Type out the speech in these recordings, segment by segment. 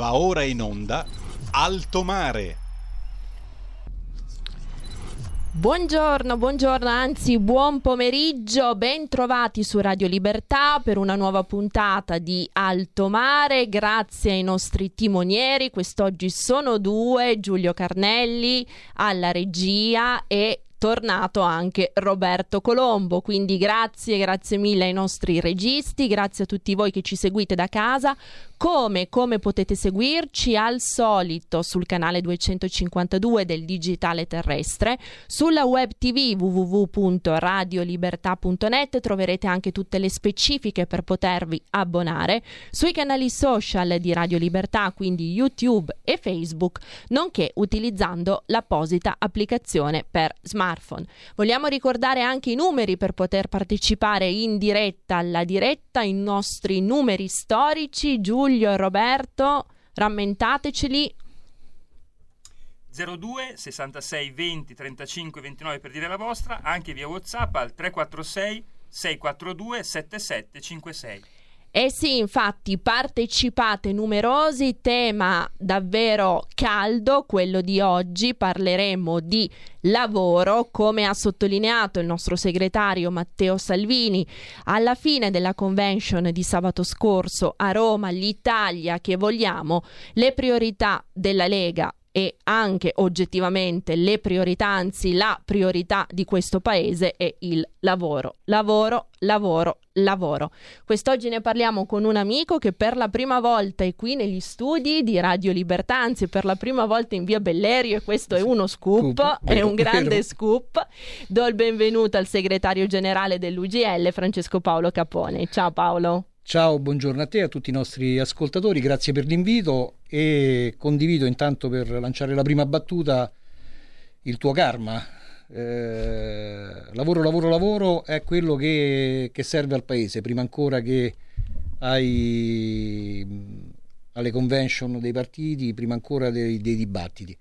Va ora in onda Alto Mare. Buongiorno, buongiorno, anzi buon pomeriggio, ben trovati su Radio Libertà per una nuova puntata di Alto Mare, grazie ai nostri timonieri, quest'oggi sono due, Giulio Carnelli alla regia e tornato anche Roberto Colombo. Quindi grazie, grazie mille ai nostri registi, grazie a tutti voi che ci seguite da casa. Come, come potete seguirci al solito sul canale 252 del digitale terrestre, sulla web tv www.radiolibertà.net troverete anche tutte le specifiche per potervi abbonare, sui canali social di Radio Libertà, quindi YouTube e Facebook, nonché utilizzando l'apposita applicazione per smartphone. Vogliamo ricordare anche i numeri per poter partecipare in diretta alla diretta, i nostri numeri storici. Giulio e Roberto, rammentateceli. 02 66 20 35 29 per dire la vostra, anche via WhatsApp al 346 642 7756. Eh sì, infatti partecipate numerosi, tema davvero caldo, quello di oggi, parleremo di lavoro, come ha sottolineato il nostro segretario Matteo Salvini alla fine della convention di sabato scorso a Roma, l'Italia che vogliamo, le priorità della Lega e anche oggettivamente le priorità, anzi la priorità di questo paese è il lavoro. Lavoro, lavoro, lavoro. Quest'oggi ne parliamo con un amico che per la prima volta è qui negli studi di Radio Libertà, anzi per la prima volta in via Bellerio e questo è uno scoop, scoop è un grande vero. scoop. Do il benvenuto al segretario generale dell'UGL Francesco Paolo Capone. Ciao Paolo. Ciao, buongiorno a te e a tutti i nostri ascoltatori, grazie per l'invito e condivido intanto per lanciare la prima battuta il tuo karma. Eh, lavoro, lavoro, lavoro è quello che, che, serve al paese, prima ancora che ai, alle convention dei partiti, prima ancora dei, dei dibattiti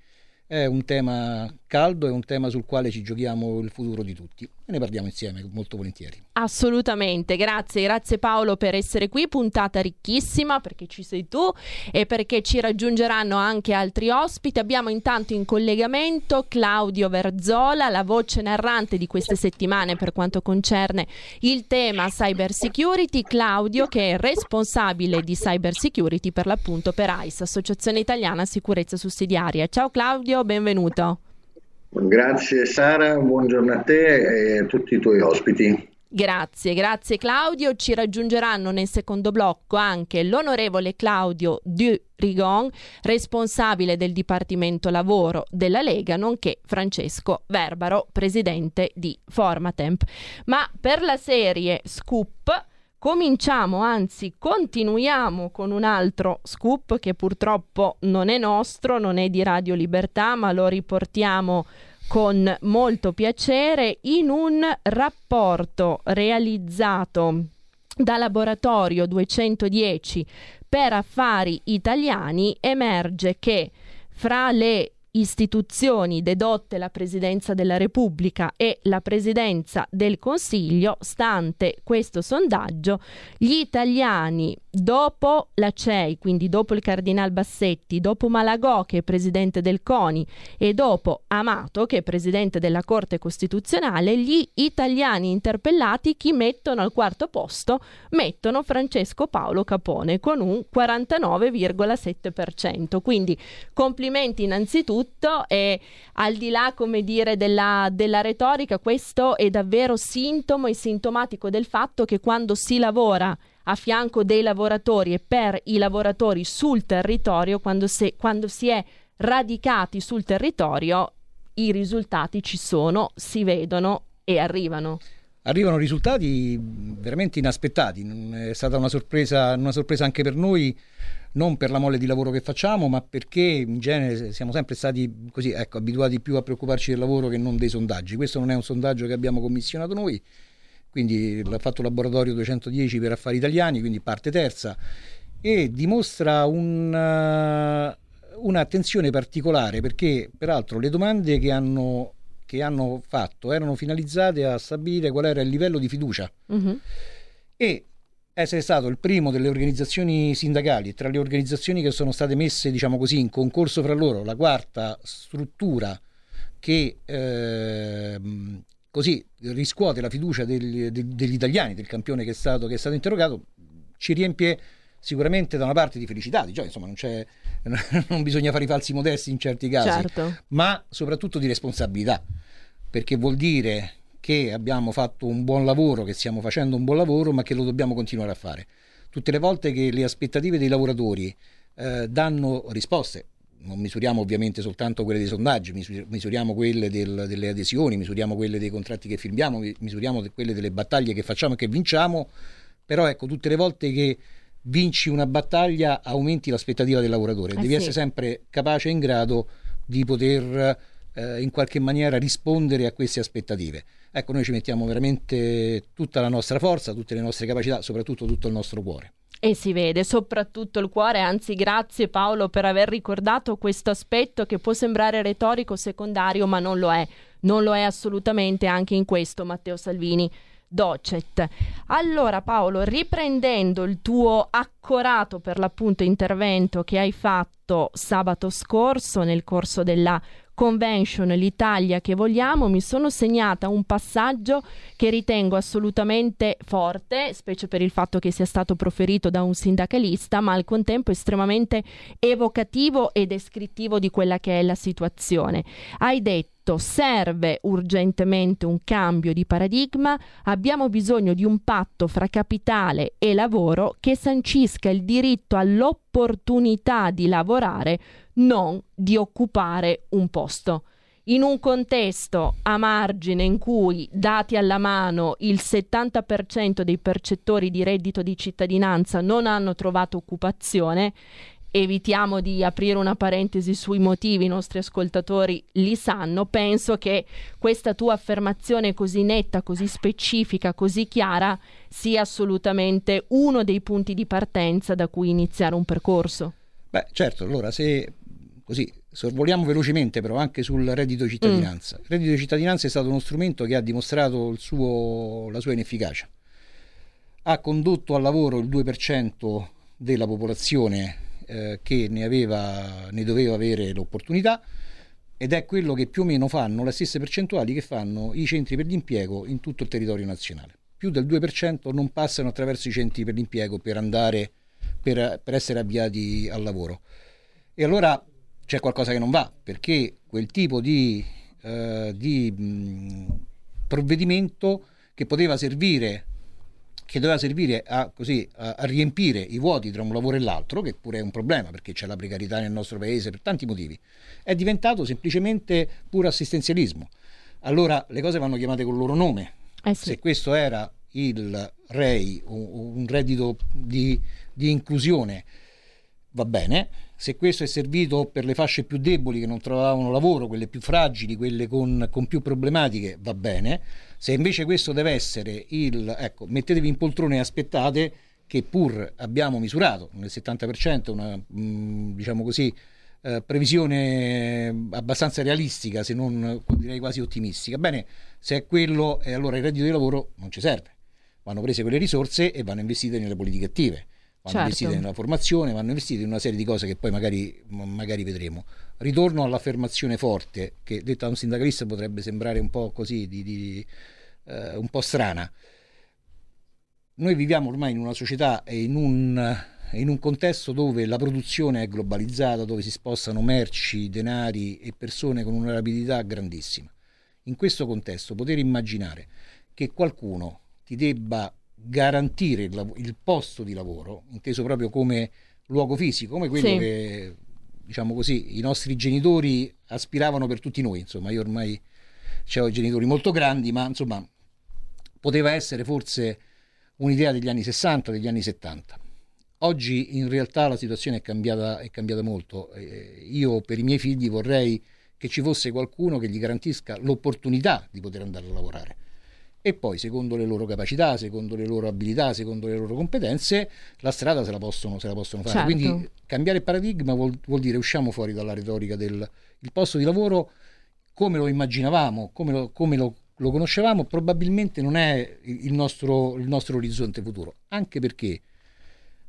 è un tema caldo, è un tema sul quale ci giochiamo il futuro di tutti e ne parliamo insieme molto volentieri. Assolutamente, grazie, grazie Paolo per essere qui, puntata ricchissima perché ci sei tu e perché ci raggiungeranno anche altri ospiti. Abbiamo intanto in collegamento Claudio Verzola, la voce narrante di queste settimane per quanto concerne il tema cyber security. Claudio che è responsabile di cyber security per l'appunto per AIS, Associazione Italiana Sicurezza Sussidiaria. Ciao Claudio, benvenuto. Grazie Sara, buongiorno a te e a tutti i tuoi ospiti. Grazie, grazie Claudio. Ci raggiungeranno nel secondo blocco anche l'onorevole Claudio Du Rigon, responsabile del Dipartimento Lavoro della Lega, nonché Francesco Verbaro, presidente di Formatemp. Ma per la serie Scoop cominciamo, anzi continuiamo con un altro scoop che purtroppo non è nostro, non è di Radio Libertà, ma lo riportiamo con molto piacere in un rapporto realizzato da Laboratorio 210 per affari italiani. Emerge che fra le istituzioni dedotte la Presidenza della Repubblica e la Presidenza del Consiglio, stante questo sondaggio, gli italiani dopo la CEI, quindi dopo il Cardinal Bassetti, dopo Malagò che è Presidente del CONI e dopo Amato che è Presidente della Corte Costituzionale, gli italiani interpellati chi mettono al quarto posto? Mettono Francesco Paolo Capone con un 49,7%. Quindi complimenti innanzitutto tutto e al di là, come dire, della, della retorica, questo è davvero sintomo e sintomatico del fatto che quando si lavora a fianco dei lavoratori e per i lavoratori sul territorio, quando, se, quando si è radicati sul territorio, i risultati ci sono, si vedono e arrivano. Arrivano risultati veramente inaspettati, è stata una sorpresa, una sorpresa anche per noi non per la mole di lavoro che facciamo, ma perché in genere siamo sempre stati così, ecco, abituati più a preoccuparci del lavoro che non dei sondaggi. Questo non è un sondaggio che abbiamo commissionato noi, quindi l'ha fatto il laboratorio 210 per affari italiani, quindi parte terza, e dimostra un, uh, un'attenzione particolare perché peraltro le domande che hanno, che hanno, fatto erano finalizzate a stabilire qual era il livello di fiducia. Uh-huh. E essere stato il primo delle organizzazioni sindacali, tra le organizzazioni che sono state messe, diciamo così, in concorso fra loro, la quarta struttura che eh, così riscuote la fiducia degli, degli, italiani, del campione che è, stato, che è stato interrogato, ci riempie sicuramente da una parte di felicità, di gioia, insomma non, non, bisogna fare i falsi modesti in certi casi, certo. ma soprattutto di responsabilità, perché vuol dire che abbiamo fatto un buon lavoro, che stiamo facendo un buon lavoro, ma che lo dobbiamo continuare a fare. Tutte le volte che le aspettative dei lavoratori eh, danno risposte, non misuriamo ovviamente soltanto quelle dei sondaggi, misuriamo quelle del, delle adesioni, misuriamo quelle dei contratti che firmiamo, misuriamo quelle delle battaglie che facciamo e che vinciamo, però ecco, tutte le volte che vinci una battaglia aumenti l'aspettativa del lavoratore, eh devi sì. essere sempre capace e in grado di poter eh, in qualche maniera rispondere a queste aspettative. Ecco, noi ci mettiamo veramente tutta la nostra forza, tutte le nostre capacità, soprattutto tutto il nostro cuore. E si vede soprattutto il cuore, anzi grazie Paolo per aver ricordato questo aspetto che può sembrare retorico secondario, ma non lo è, non lo è assolutamente anche in questo Matteo Salvini. Docet. Allora Paolo, riprendendo il tuo accorato per l'appunto intervento che hai fatto sabato scorso nel corso della convention l'Italia che vogliamo, mi sono segnata un passaggio che ritengo assolutamente forte, specie per il fatto che sia stato proferito da un sindacalista, ma al contempo estremamente evocativo e descrittivo di quella che è la situazione. Hai detto serve urgentemente un cambio di paradigma, abbiamo bisogno di un patto fra capitale e lavoro che sancisca il diritto all'opportunità di lavorare non di occupare un posto. In un contesto a margine in cui, dati alla mano, il 70% dei percettori di reddito di cittadinanza non hanno trovato occupazione, evitiamo di aprire una parentesi sui motivi, i nostri ascoltatori li sanno, penso che questa tua affermazione così netta, così specifica, così chiara sia assolutamente uno dei punti di partenza da cui iniziare un percorso. Beh, certo, allora se Così sorvoliamo velocemente però anche sul reddito di cittadinanza. Mm. Il reddito di cittadinanza è stato uno strumento che ha dimostrato suo, la sua inefficacia. Ha condotto al lavoro il 2% della popolazione eh, che ne, aveva, ne doveva avere l'opportunità ed è quello che più o meno fanno le stesse percentuali che fanno i centri per l'impiego in tutto il territorio nazionale. Più del 2% non passano attraverso i centri per l'impiego per andare per, per essere avviati al lavoro. E allora c'è qualcosa che non va, perché quel tipo di, eh, di mh, provvedimento che poteva servire che doveva servire a, così, a, a, riempire i vuoti tra un lavoro e l'altro, che pure è un problema perché c'è la precarietà nel nostro paese per tanti motivi, è diventato semplicemente puro assistenzialismo. Allora le cose vanno chiamate col loro nome. Eh sì. Se questo era il REI, un, un reddito di, di inclusione, va bene, se questo è servito per le fasce più deboli che non trovavano lavoro, quelle più fragili, quelle con, con più problematiche, va bene. Se invece questo deve essere il, ecco, mettetevi in poltrone e aspettate che pur abbiamo misurato nel 70% una, mm, diciamo così, eh, previsione abbastanza realistica, se non direi quasi ottimistica. Bene, se è quello, eh, allora il reddito di lavoro non ci serve. Vanno prese quelle risorse e vanno investite nelle politiche attive vanno certo. investite nella formazione, vanno investite in una serie di cose che poi magari, magari vedremo. Ritorno all'affermazione forte, che detta da un sindacalista potrebbe sembrare un po' così, di, di, eh, un po' strana. Noi viviamo ormai in una società e in un, in un contesto dove la produzione è globalizzata, dove si spostano merci, denari e persone con una rapidità grandissima. In questo contesto poter immaginare che qualcuno ti debba garantire il, il, posto di lavoro, inteso proprio come luogo fisico, come quello sì. che diciamo così, i nostri genitori aspiravano per tutti noi. Insomma, io ormai ho genitori molto grandi, ma insomma, poteva essere forse un'idea degli anni 60, degli anni 70. Oggi in realtà la situazione è cambiata, è cambiata molto. Eh, io per i miei figli vorrei che ci fosse qualcuno che gli garantisca l'opportunità di poter andare a lavorare e poi secondo le loro capacità, secondo le loro abilità, secondo le loro competenze, la strada se la possono, se la possono fare. Certo. Quindi cambiare paradigma vuol, vuol, dire usciamo fuori dalla retorica del il posto di lavoro come lo immaginavamo, come lo, come lo lo conoscevamo, probabilmente non è il nostro, il nostro orizzonte futuro, anche perché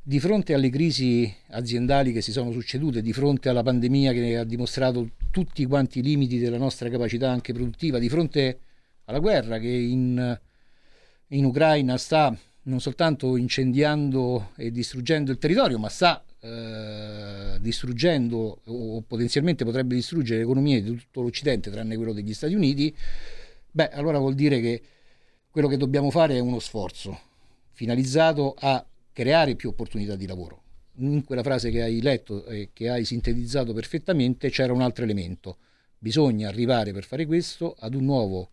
di fronte alle crisi aziendali che si sono succedute, di fronte alla pandemia che ha dimostrato tutti quanti i limiti della nostra capacità anche produttiva, di fronte alla guerra che in, in Ucraina sta non soltanto incendiando e distruggendo il territorio, ma sta eh, distruggendo o potenzialmente potrebbe distruggere l'economia di tutto l'Occidente, tranne quello degli Stati Uniti, beh, allora vuol dire che quello che dobbiamo fare è uno sforzo finalizzato a creare più opportunità di lavoro. In quella frase che hai letto e che hai sintetizzato perfettamente c'era un altro elemento. Bisogna arrivare per fare questo ad un nuovo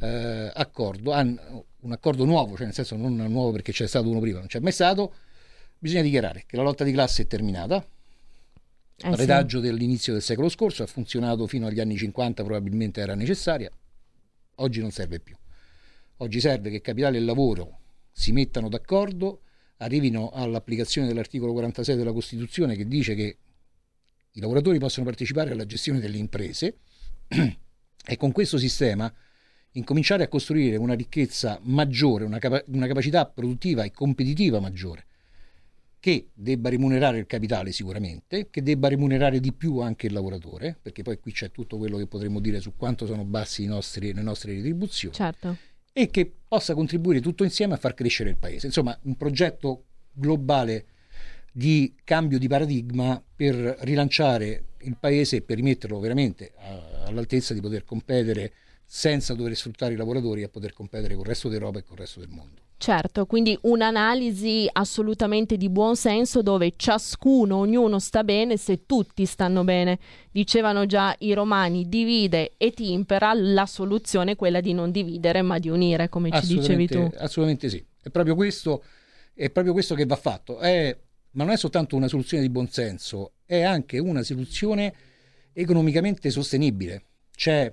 eh, accordo, un accordo nuovo, cioè nel senso non nuovo perché c'è stato uno prima, non c'è mai stato. Bisogna dichiarare che la lotta di classe è terminata. Eh Retaggio sì. dell'inizio del secolo scorso ha funzionato fino agli anni 50, probabilmente era necessaria. Oggi non serve più. Oggi serve che capitale e lavoro si mettano d'accordo arrivino all'applicazione dell'articolo 46 della Costituzione che dice che i lavoratori possono partecipare alla gestione delle imprese e con questo sistema incominciare a costruire una ricchezza maggiore, una, capa- una capacità produttiva e competitiva maggiore che debba remunerare il capitale sicuramente, che debba remunerare di più anche il lavoratore, perché poi qui c'è tutto quello che potremmo dire su quanto sono bassi nostri, le nostre retribuzioni. Certo e che possa contribuire tutto insieme a far crescere il paese. Insomma, un progetto globale di cambio di paradigma per rilanciare il paese e per rimetterlo veramente all'altezza di poter competere senza dover sfruttare i lavoratori a poter competere con il resto d'Europa e con il resto del mondo. Certo, quindi un'analisi assolutamente di buon senso dove ciascuno, ognuno sta bene se tutti stanno bene. Dicevano già i romani, divide e timpera, la soluzione è quella di non dividere ma di unire, come ci dicevi tu. Assolutamente sì, è proprio questo, è proprio questo che va fatto. È, ma non è soltanto una soluzione di buon senso, è anche una soluzione economicamente sostenibile. C'è,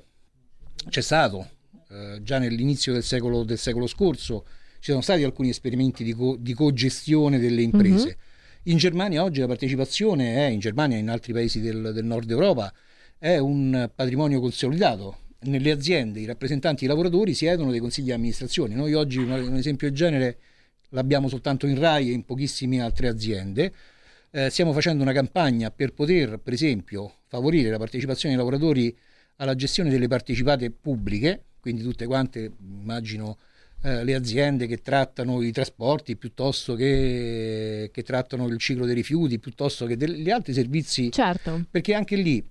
c'è stato eh, già nell'inizio del secolo, del secolo scorso ci sono stati alcuni esperimenti di, co- di cogestione delle imprese. Mm-hmm. In Germania oggi la partecipazione è, in Germania e in altri paesi del, del nord Europa, è un patrimonio consolidato. Nelle aziende i rappresentanti dei lavoratori siedono dei consigli di amministrazione. Noi oggi un, un esempio del genere l'abbiamo soltanto in RAI e in pochissime altre aziende. Eh, stiamo facendo una campagna per poter, per esempio, favorire la partecipazione dei lavoratori alla gestione delle partecipate pubbliche, quindi tutte quante, immagino, eh, le aziende che trattano i trasporti piuttosto che, che, trattano il ciclo dei rifiuti, piuttosto che degli altri servizi. Certo. Perché anche lì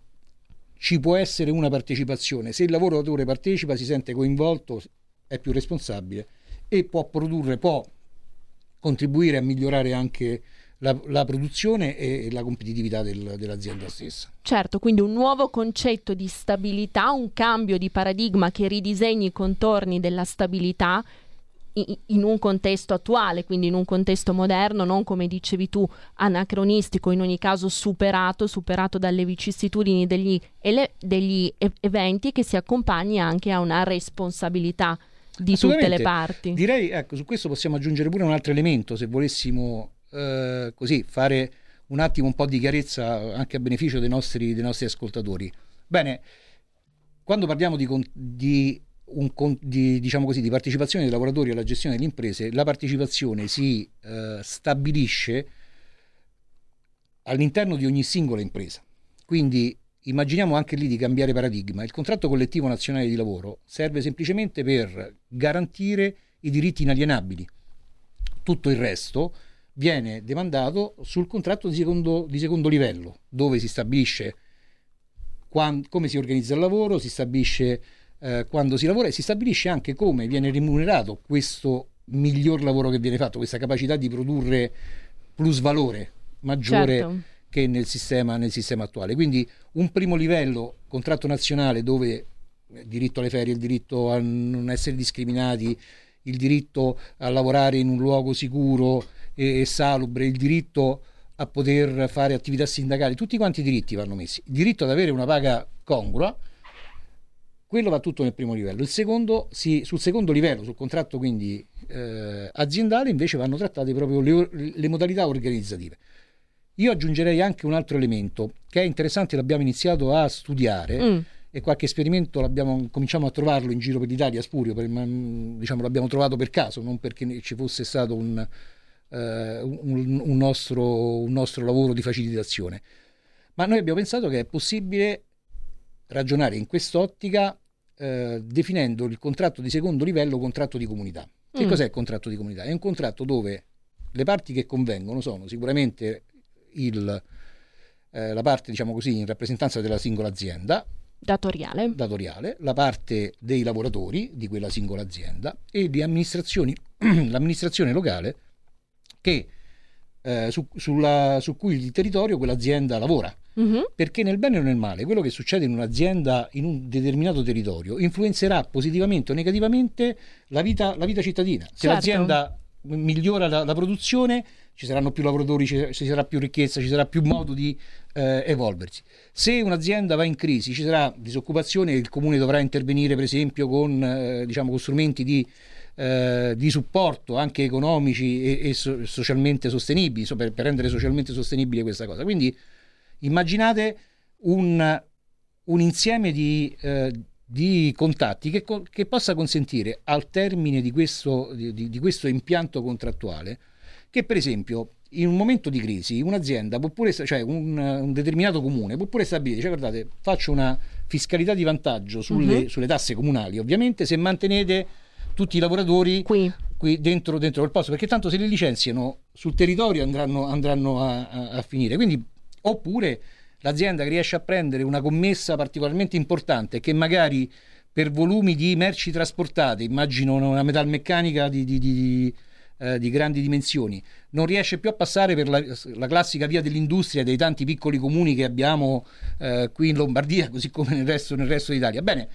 ci può essere una partecipazione. Se il lavoratore partecipa, si sente coinvolto, è più responsabile e può produrre, può contribuire a migliorare anche la, la, produzione e la competitività del, dell'azienda stessa. Certo, quindi un nuovo concetto di stabilità, un cambio di paradigma che ridisegni i contorni della stabilità in un contesto attuale, quindi in un contesto moderno, non come dicevi tu, anacronistico, in ogni caso superato, superato dalle vicissitudini degli, ele- degli eventi che si accompagni anche a una responsabilità di tutte le parti. Direi, ecco, su questo possiamo aggiungere pure un altro elemento, se volessimo eh, così fare un attimo un po' di chiarezza anche a beneficio dei nostri, dei nostri ascoltatori. Bene, quando parliamo di, di, un, di, diciamo così, di, partecipazione dei lavoratori alla gestione delle imprese, la partecipazione si eh, stabilisce all'interno di ogni singola impresa. Quindi immaginiamo anche lì di cambiare paradigma. Il contratto collettivo nazionale di lavoro serve semplicemente per garantire i diritti inalienabili. Tutto il resto viene demandato sul contratto di secondo, di secondo livello, dove si stabilisce quando, come si organizza il lavoro, si stabilisce eh, quando si lavora e si stabilisce anche come viene remunerato questo miglior lavoro che viene fatto, questa capacità di produrre plus valore maggiore certo. che nel sistema, nel sistema attuale. Quindi un primo livello, contratto nazionale, dove diritto alle ferie, il diritto a non essere discriminati, il diritto a lavorare in un luogo sicuro, e, salubre, il diritto a poter fare attività sindacali, tutti quanti i diritti vanno messi. Il diritto ad avere una paga congrua, quello va tutto nel primo livello. Il secondo, sì, sul secondo livello, sul contratto quindi eh, aziendale, invece vanno trattate proprio le, le, modalità organizzative. Io aggiungerei anche un altro elemento che è interessante, l'abbiamo iniziato a studiare mm. e qualche esperimento l'abbiamo, cominciamo a trovarlo in giro per l'Italia, a Spurio, per, diciamo, l'abbiamo trovato per caso, non perché ci fosse stato un, eh, un, un, nostro, un nostro lavoro di facilitazione. Ma noi abbiamo pensato che è possibile ragionare in quest'ottica eh, definendo il contratto di secondo livello contratto di comunità. Che mm. cos'è il contratto di comunità? È un contratto dove le parti che convengono sono sicuramente il, eh, la parte, diciamo così, in rappresentanza della singola azienda, datoriale. datoriale, la parte dei lavoratori di quella singola azienda e di amministrazioni, l'amministrazione locale che, eh, su, sulla, su cui il territorio quell'azienda lavora. Uh-huh. Perché nel bene o nel male, quello che succede in un'azienda in un determinato territorio influenzerà positivamente o negativamente la vita, la vita cittadina. Se certo. l'azienda migliora la, la, produzione, ci saranno più lavoratori, ci, ci, sarà più ricchezza, ci sarà più modo di eh, evolversi. Se un'azienda va in crisi, ci sarà disoccupazione, il comune dovrà intervenire per esempio con, eh, diciamo, con strumenti di, eh, di, supporto anche economici e, e so, socialmente sostenibili, so, per, per rendere socialmente sostenibile questa cosa. Quindi Immaginate un, un insieme di, eh, di contatti che, che, possa consentire al termine di questo, di, di questo impianto contrattuale che per esempio in un momento di crisi un'azienda può pure, cioè un, un, determinato comune può pure stabilire, cioè guardate, faccio una fiscalità di vantaggio sulle, uh-huh. sulle tasse comunali, ovviamente se mantenete tutti i lavoratori qui, qui dentro, dentro quel posto, perché tanto se li licenziano sul territorio andranno, andranno a, a, a finire. Quindi oppure l'azienda che riesce a prendere una commessa particolarmente importante che magari per volumi di merci trasportate, immagino una metalmeccanica di, di, di, eh, di grandi dimensioni, non riesce più a passare per la, la, classica via dell'industria dei tanti piccoli comuni che abbiamo eh, qui in Lombardia, così come nel resto, nel resto d'Italia. Bene,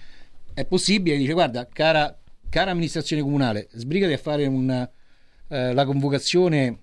è possibile, dice guarda, cara, cara amministrazione comunale, sbrigati a fare una, eh, la convocazione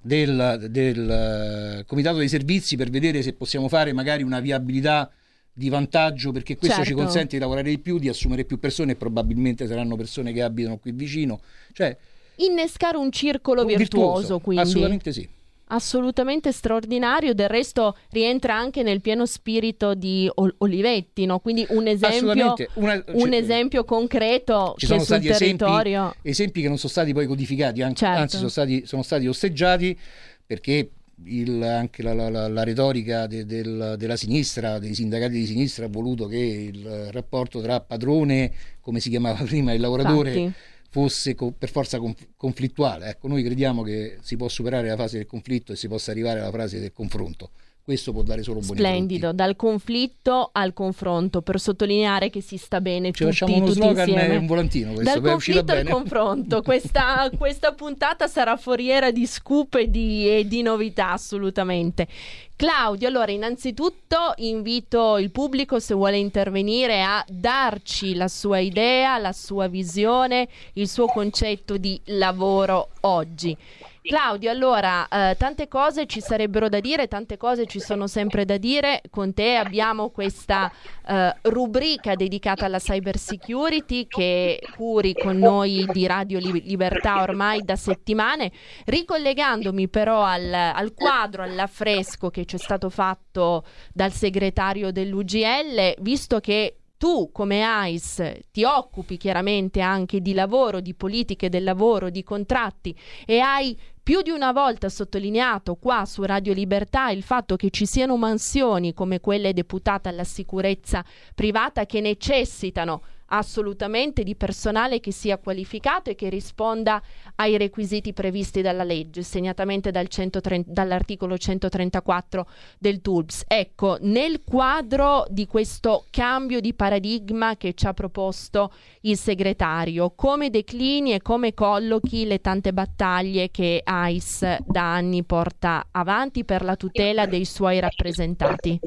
del, del eh, comitato dei servizi per vedere se possiamo fare magari una viabilità di vantaggio perché questo certo. ci consente di lavorare di più, di assumere più persone e probabilmente saranno persone che abitano qui vicino. Cioè, Innescare un circolo virtuoso, virtuoso quindi. Assolutamente sì assolutamente straordinario, del resto rientra anche nel pieno spirito di Olivetti, no? quindi un esempio, Una, un esempio concreto ci sono sul territorio... Esempi, esempi, che non sono stati poi codificati, anzi, certo. anzi sono, stati, sono stati osteggiati perché il, anche la, la, la retorica de, del, della sinistra, dei sindacati di sinistra ha voluto che il rapporto tra padrone, come si chiamava prima, il lavoratore... Infatti fosse per forza conf- conflittuale. Ecco, noi crediamo che si può superare la fase del conflitto e si possa arrivare alla fase del confronto. Questo può dare solo buoni Splendido, frutti. dal conflitto al confronto, per sottolineare che si sta bene Ci tutti, facciamo uno tutti slogan insieme. un volantino. Questo, dal conflitto al confronto. Questa, questa, puntata sarà foriera di scoop e di, e di novità, assolutamente. Claudio, allora innanzitutto invito il pubblico se vuole intervenire a darci la sua idea, la sua visione, il suo concetto di lavoro oggi. Claudio, allora, eh, tante cose ci sarebbero da dire, tante cose ci sono sempre da dire. Con te abbiamo questa eh, rubrica dedicata alla cyber security che curi con noi di Radio Libertà ormai da settimane, ricollegandomi però al, al quadro, all'affresco che ci è stato fatto dal segretario dell'UGL, visto che tu come AIS ti occupi chiaramente anche di lavoro, di politiche del lavoro, di contratti e hai più di una volta sottolineato qua su Radio Libertà il fatto che ci siano mansioni come quelle deputate alla sicurezza privata che necessitano assolutamente di personale che sia qualificato e che risponda ai requisiti previsti dalla legge, segnatamente dal 130, dall'articolo 134 del TULPS. Ecco, nel quadro di questo cambio di paradigma che ci ha proposto il segretario, come declini e come collochi le tante battaglie che AIS da anni porta avanti per la tutela dei suoi rappresentati?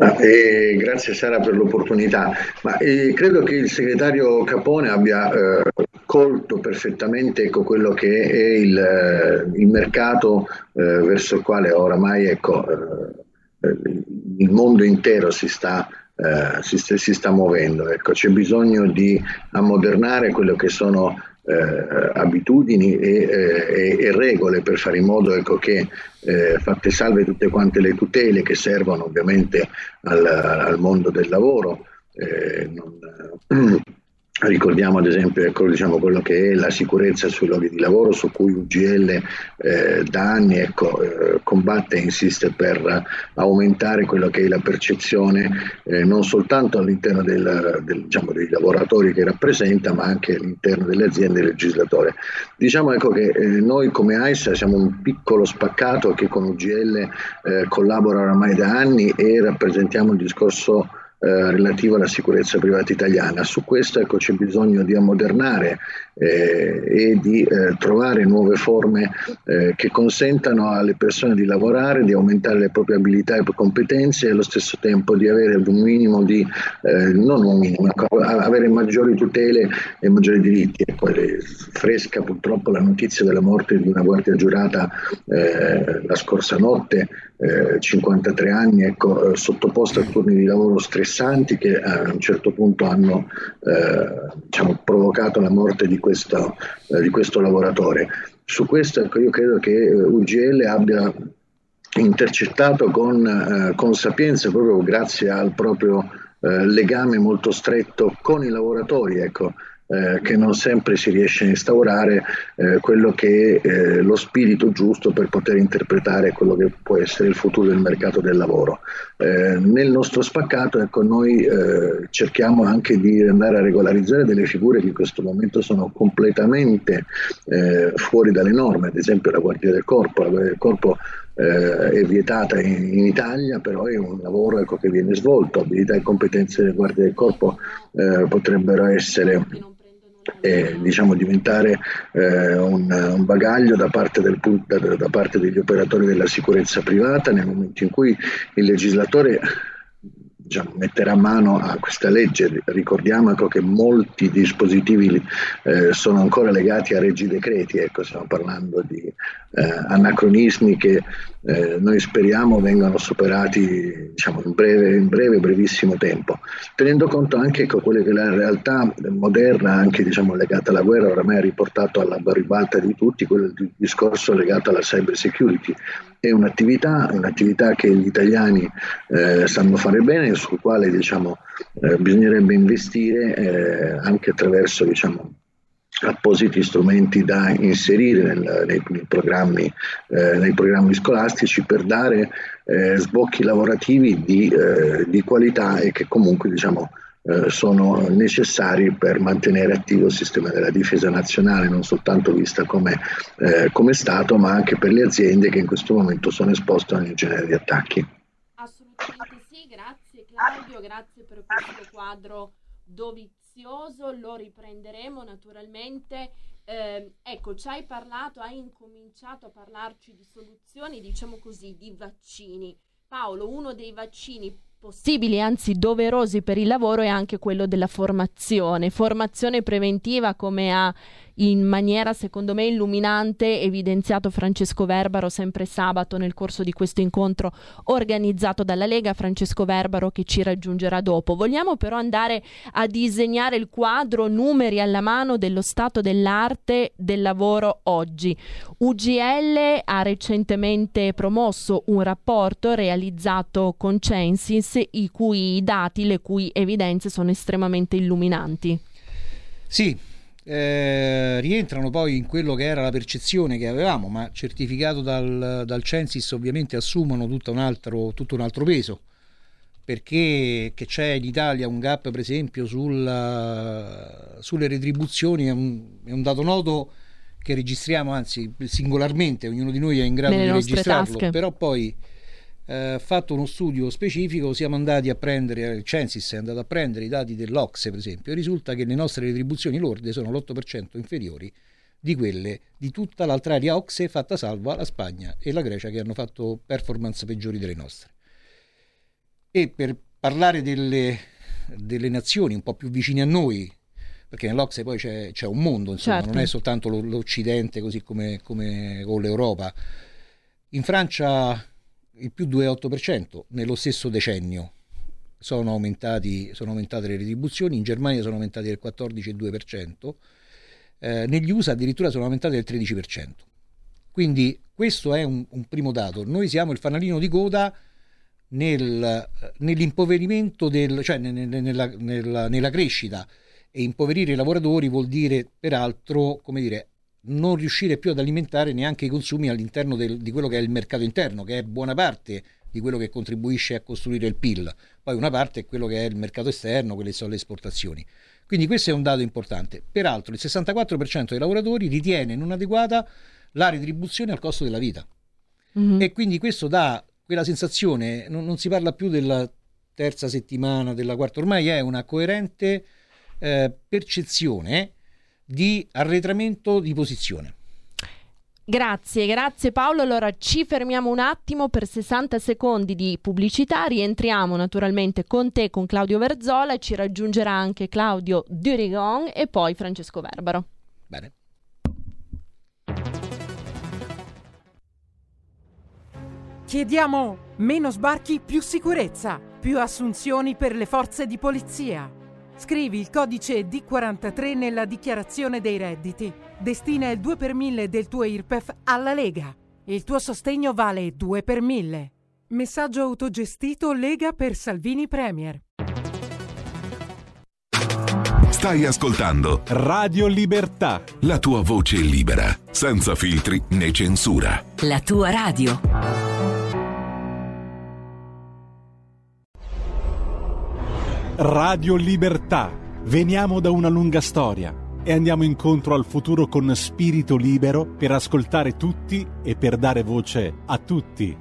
Ma, eh, grazie Sara per l'opportunità, ma eh, credo che il segretario Capone abbia eh, colto perfettamente ecco, quello che è il, eh, il mercato eh, verso il quale oramai ecco, eh, il mondo intero si sta, si, si sta muovendo. Ecco, c'è bisogno di ammodernare quello che sono eh, abitudini e, eh, e, regole per fare in modo ecco, che eh, fatte salve tutte quante le tutele che servono ovviamente al, al mondo del lavoro. Eh, non, Ricordiamo ad esempio ecco, diciamo, quello che è la sicurezza sui luoghi di lavoro su cui UGL eh, da anni ecco, eh, combatte e insiste per aumentare quello che è la percezione eh, non soltanto all'interno del, del, diciamo, dei lavoratori che rappresenta ma anche all'interno delle aziende e del legislatore. Diciamo ecco, che eh, noi come AISA siamo un piccolo spaccato che con UGL eh, collabora oramai da anni e rappresentiamo il discorso eh, relativo alla sicurezza privata italiana. Su questo ecco, c'è bisogno di ammodernare eh, e di eh, trovare nuove forme eh, che consentano alle persone di lavorare, di aumentare le proprie abilità e competenze e allo stesso tempo di avere un minimo di, eh, non un minimo, avere maggiori tutele e maggiori diritti. Ecco, fresca purtroppo la notizia della morte di una guardia giurata la scorsa notte 53 eh, anni, ecco, eh, sottoposto a turni di lavoro stressanti che eh, a un certo punto hanno eh, diciamo, provocato la morte di questo, eh, di questo lavoratore. Su questo ecco, io credo che UGL abbia intercettato con, con sapienza, proprio grazie al proprio legame molto stretto con i lavoratori. Ecco, eh, che non sempre si riesce a instaurare eh, quello che è eh, lo spirito giusto per poter interpretare quello che può essere il futuro del mercato del lavoro. Eh, nel nostro spaccato ecco, noi eh, cerchiamo anche di andare a regolarizzare delle figure che in questo momento sono completamente fuori dalle norme, ad esempio la Guardia del Corpo. La Guardia del Corpo è vietata in, in, Italia, però è un lavoro ecco, che viene svolto, abilità e competenze della Guardia del Corpo potrebbero essere e diciamo, diventare eh, un, un, bagaglio da parte, del, da, da parte degli operatori della sicurezza privata nel momento in cui il legislatore diciamo, metterà mano a questa legge. Ricordiamo ecco, che molti dispositivi eh, sono ancora legati a reggi decreti, ecco, stiamo parlando di eh, anacronismi che eh, noi speriamo vengano superati diciamo, in, breve, in breve, brevissimo tempo, tenendo conto anche che quella che la realtà moderna, anche diciamo, legata alla guerra, oramai ha riportato alla ribalta di tutti, quello del discorso legato alla cyber security. È un'attività, un'attività che gli italiani eh, sanno fare bene sul quale diciamo, eh, bisognerebbe investire eh, anche attraverso diciamo, appositi strumenti da inserire nel, nei, nei, programmi, eh, nei, programmi, scolastici per dare eh, sbocchi lavorativi di, eh, di, qualità e che comunque diciamo, eh, sono necessari per mantenere attivo il sistema della difesa nazionale, non soltanto vista come, eh, come Stato, ma anche per le aziende che in questo momento sono esposte a ogni genere di attacchi. Assolutamente sì, grazie Claudio, grazie per questo quadro dovizioso prezioso, lo riprenderemo naturalmente. Eh, ecco, ci hai parlato, hai incominciato a parlarci di soluzioni, diciamo così, di vaccini. Paolo, uno dei vaccini possibili, anzi doverosi per il lavoro è anche quello della formazione, formazione preventiva come ha in maniera secondo me illuminante evidenziato Francesco Verbaro sempre sabato nel corso di questo incontro organizzato dalla Lega, Francesco Verbaro che ci raggiungerà dopo. Vogliamo però andare a disegnare il quadro numeri alla mano dello stato dell'arte del lavoro oggi. UGL ha recentemente promosso un rapporto realizzato con Censis i cui dati, le cui evidenze sono estremamente illuminanti. Sì, eh, rientrano poi in quello che era la percezione che avevamo, ma certificato dal, dal Censis ovviamente assumono tutto un altro, tutto un altro peso perché c'è in Italia un gap per esempio sulla, sulle retribuzioni è un, è un, dato noto che registriamo anzi singolarmente ognuno di noi è in grado Nelle di registrarlo tasche. però poi eh, fatto uno studio specifico, siamo andati a prendere, il Censis è andato a prendere i dati dell'Ocse per esempio, e risulta che le nostre retribuzioni lorde sono l'8% inferiori di quelle di tutta l'altra area Ocse, fatta salva la Spagna e la Grecia che hanno fatto performance peggiori delle nostre. E per parlare delle, delle nazioni un po' più vicine a noi, perché nell'Ocse poi c'è, c'è un mondo, insomma, certo. non è soltanto l'Occidente così come, come con l'Europa. In Francia il più 2,8% nello stesso decennio. Sono, aumentati, sono aumentate le retribuzioni, in Germania sono aumentate del 14,2%, eh, negli USA addirittura sono aumentate del 13%. Quindi questo è un, un primo dato. Noi siamo il fanalino di coda nel, nell'impoverimento, del, cioè nella, nella, nella, crescita e impoverire i lavoratori vuol dire peraltro come dire, non riuscire più ad alimentare neanche i consumi all'interno del, di quello che è il mercato interno, che è buona parte di quello che contribuisce a costruire il PIL. Poi una parte è quello che è il mercato esterno, quelle sono le esportazioni. Quindi questo è un dato importante. Peraltro il 64% dei lavoratori ritiene non adeguata la retribuzione al costo della vita. Mm-hmm. E quindi questo dà quella sensazione, non, non, si parla più della terza settimana, della quarta, ormai è una coerente eh, percezione di arretramento di posizione. Grazie, grazie Paolo. Allora ci fermiamo un attimo per 60 secondi di pubblicità, rientriamo naturalmente con te, con Claudio Verzola, ci raggiungerà anche Claudio Durigon e poi Francesco Verbaro. Bene. Chiediamo meno sbarchi, più sicurezza, più assunzioni per le forze di polizia. Scrivi il codice D43 nella dichiarazione dei redditi. Destina il 2 per 1000 del tuo IRPEF alla Lega. Il tuo sostegno vale 2 per 1000. Messaggio autogestito Lega per Salvini Premier. Stai ascoltando Radio Libertà. La tua voce libera, senza filtri né censura. La tua radio. Radio Libertà. Veniamo da una lunga storia e andiamo incontro al futuro con spirito libero per ascoltare tutti e per dare voce a tutti.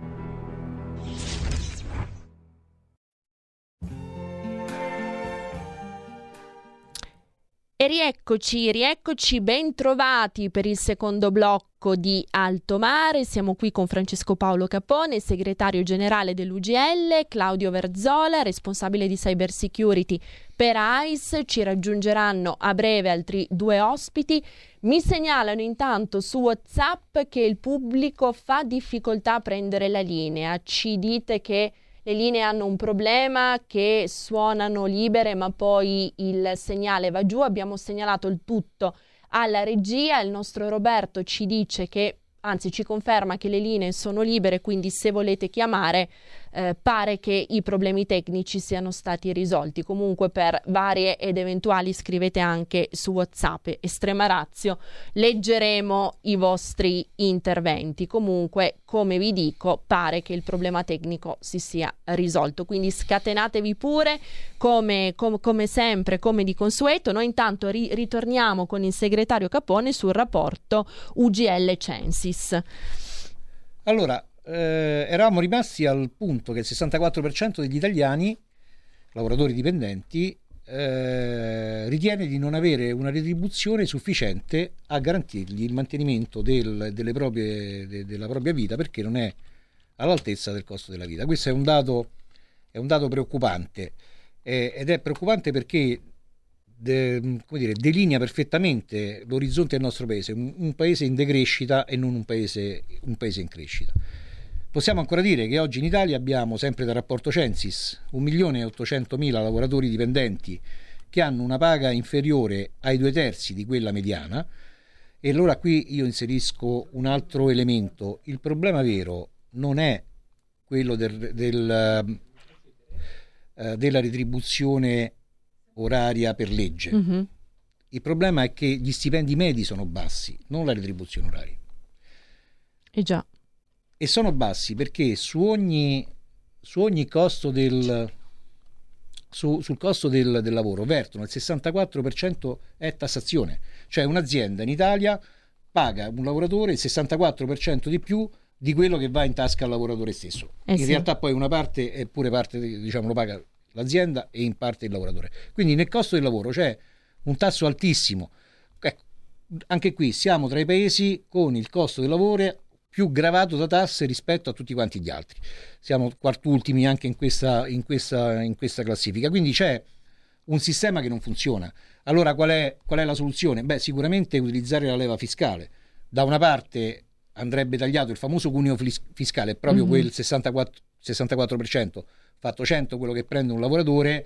E rieccoci, rieccoci ben trovati per il secondo blocco di Alto Mare. Siamo qui con Francesco Paolo Capone, segretario generale dell'UGL, Claudio Verzola, responsabile di cyber security per ICE. Ci raggiungeranno a breve altri due ospiti. Mi segnalano intanto su WhatsApp che il pubblico fa difficoltà a prendere la linea. Ci dite che le linee hanno un problema che suonano libere ma poi il segnale va giù, abbiamo segnalato il tutto alla regia, il nostro Roberto ci dice che anzi ci conferma che le linee sono libere, quindi se volete chiamare eh, pare che i problemi tecnici siano stati risolti. Comunque per varie ed eventuali scrivete anche su WhatsApp estrema razio, leggeremo i vostri interventi. Comunque, come vi dico, pare che il problema tecnico si sia risolto. Quindi scatenatevi pure come, com, come sempre, come di consueto. Noi intanto ri- ritorniamo con il segretario Capone sul rapporto UGL Censis. Allora, eh, eravamo rimasti al punto che il 64% degli italiani, lavoratori dipendenti, eh, ritiene di non avere una retribuzione sufficiente a garantirgli il mantenimento del, proprie, de, della propria vita perché non è all'altezza del costo della vita. Questo è un dato, è un dato preoccupante eh, ed è preoccupante perché de, dire, delinea perfettamente l'orizzonte del nostro paese, un, un paese in decrescita e non un paese, un paese in crescita. Possiamo ancora dire che oggi in Italia abbiamo, sempre dal rapporto Censis, 1.800.000 lavoratori dipendenti che hanno una paga inferiore ai due terzi di quella mediana. E allora qui io inserisco un altro elemento. Il problema vero non è quello del, del, uh, della retribuzione oraria per legge. Mm-hmm. Il problema è che gli stipendi medi sono bassi, non la retribuzione oraria. E eh già e sono bassi perché su ogni, su ogni costo del, su, sul costo del, del, lavoro vertono il 64% è tassazione, cioè un'azienda in Italia paga un lavoratore il 64% di più di quello che va in tasca al lavoratore stesso. Eh in sì. realtà poi una parte è pure parte, diciamo, lo paga l'azienda e in parte il lavoratore. Quindi nel costo del lavoro c'è un tasso altissimo. Ecco, anche qui siamo tra i paesi con il costo del lavoro più gravato da tasse rispetto a tutti quanti gli altri. Siamo quartultimi anche in questa, in questa, in questa classifica, quindi c'è un sistema che non funziona. Allora qual è, qual è la soluzione? Beh, sicuramente utilizzare la leva fiscale. Da una parte andrebbe tagliato il famoso cuneo fiscale, proprio mm-hmm. quel 64, 64%, fatto 100 quello che prende un lavoratore,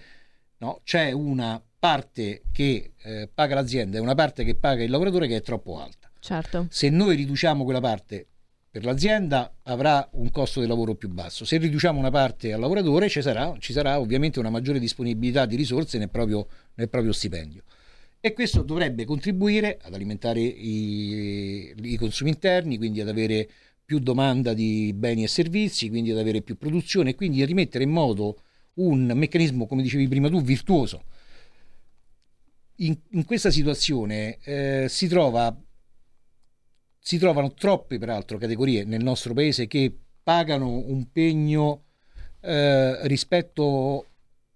no? c'è una parte che eh, paga l'azienda e una parte che paga il lavoratore che è troppo alta. Certo. Se noi riduciamo quella parte per l'azienda avrà un costo di lavoro più basso. Se riduciamo una parte al lavoratore ci sarà, ci sarà ovviamente una maggiore disponibilità di risorse nel proprio, nel proprio stipendio. E questo dovrebbe contribuire ad alimentare i, i consumi interni, quindi ad avere più domanda di beni e servizi, quindi ad avere più produzione e quindi a rimettere in moto un meccanismo, come dicevi prima tu, virtuoso. In, in questa situazione eh, si, trova, si trovano troppe, peraltro, categorie nel nostro paese che pagano un pegno eh, rispetto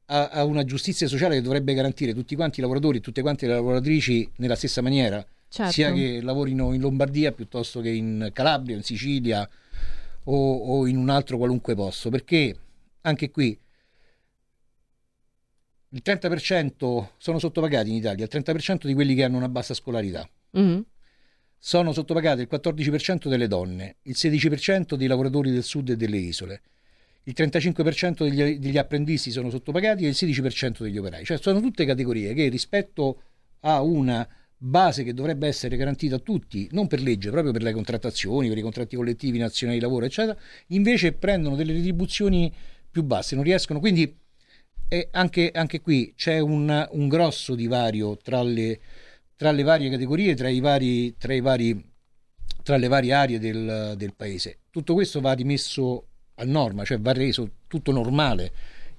a, a, una giustizia sociale che dovrebbe garantire tutti quanti i lavoratori e tutte quante le lavoratrici nella stessa maniera, certo. sia che lavorino in Lombardia piuttosto che in Calabria, in Sicilia o, o in un altro qualunque posto, perché anche qui il 30% sono sottopagati in Italia, il 30% di quelli che hanno una bassa scolarità. Mm-hmm. Sono sottopagati il 14% delle donne, il 16% dei lavoratori del sud e delle isole, il 35% degli, degli apprendisti sono sottopagati e il 16% degli operai. Cioè sono tutte categorie che rispetto a una base che dovrebbe essere garantita a tutti, non per legge, proprio per le contrattazioni, per i contratti collettivi nazionali di lavoro, eccetera, invece prendono delle retribuzioni più basse, non riescono. Quindi anche, anche, qui c'è un, un grosso divario tra le, tra le, varie categorie, tra, i vari, tra, i vari, tra le varie aree del, del paese. Tutto questo va rimesso a norma, cioè va reso tutto normale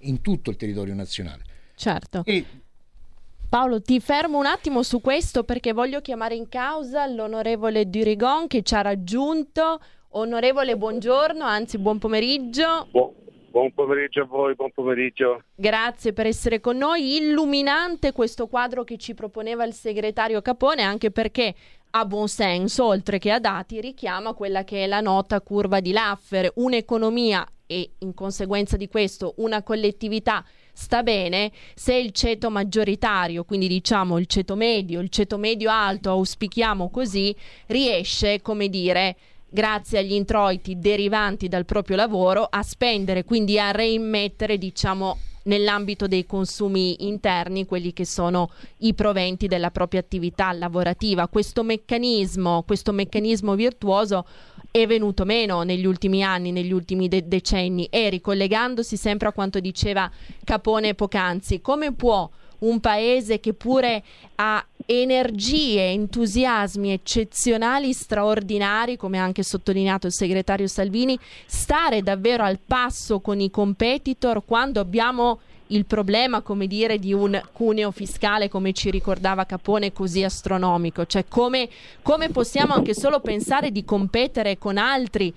in tutto il territorio nazionale. Certo. E Paolo, ti fermo un attimo su questo perché voglio chiamare in causa l'onorevole Durigon che ci ha raggiunto. Onorevole, buongiorno, anzi buon pomeriggio. Bu- buon pomeriggio a voi, buon pomeriggio. Grazie per essere con noi. Illuminante questo quadro che ci proponeva il segretario Capone, anche perché a buon senso, oltre che a dati, richiama quella che è la nota curva di Laffer, un'economia e in conseguenza di questo una collettività sta bene se il ceto maggioritario, quindi diciamo il ceto medio, il ceto medio alto, auspichiamo così, riesce, come dire, grazie agli introiti derivanti dal proprio lavoro, a spendere, quindi a reimmettere, diciamo, nell'ambito dei consumi interni, quelli che sono i proventi della propria attività lavorativa. Questo meccanismo, questo meccanismo virtuoso è venuto meno negli ultimi anni, negli ultimi de- decenni e ricollegandosi sempre a quanto diceva Capone poc'anzi, come può un paese che pure ha energie, entusiasmi eccezionali, straordinari, come ha anche sottolineato il segretario Salvini, stare davvero al passo con i competitor quando abbiamo il problema, come dire, di un cuneo fiscale, come ci ricordava Capone, così astronomico. Cioè, come, come possiamo anche solo pensare di competere con altri?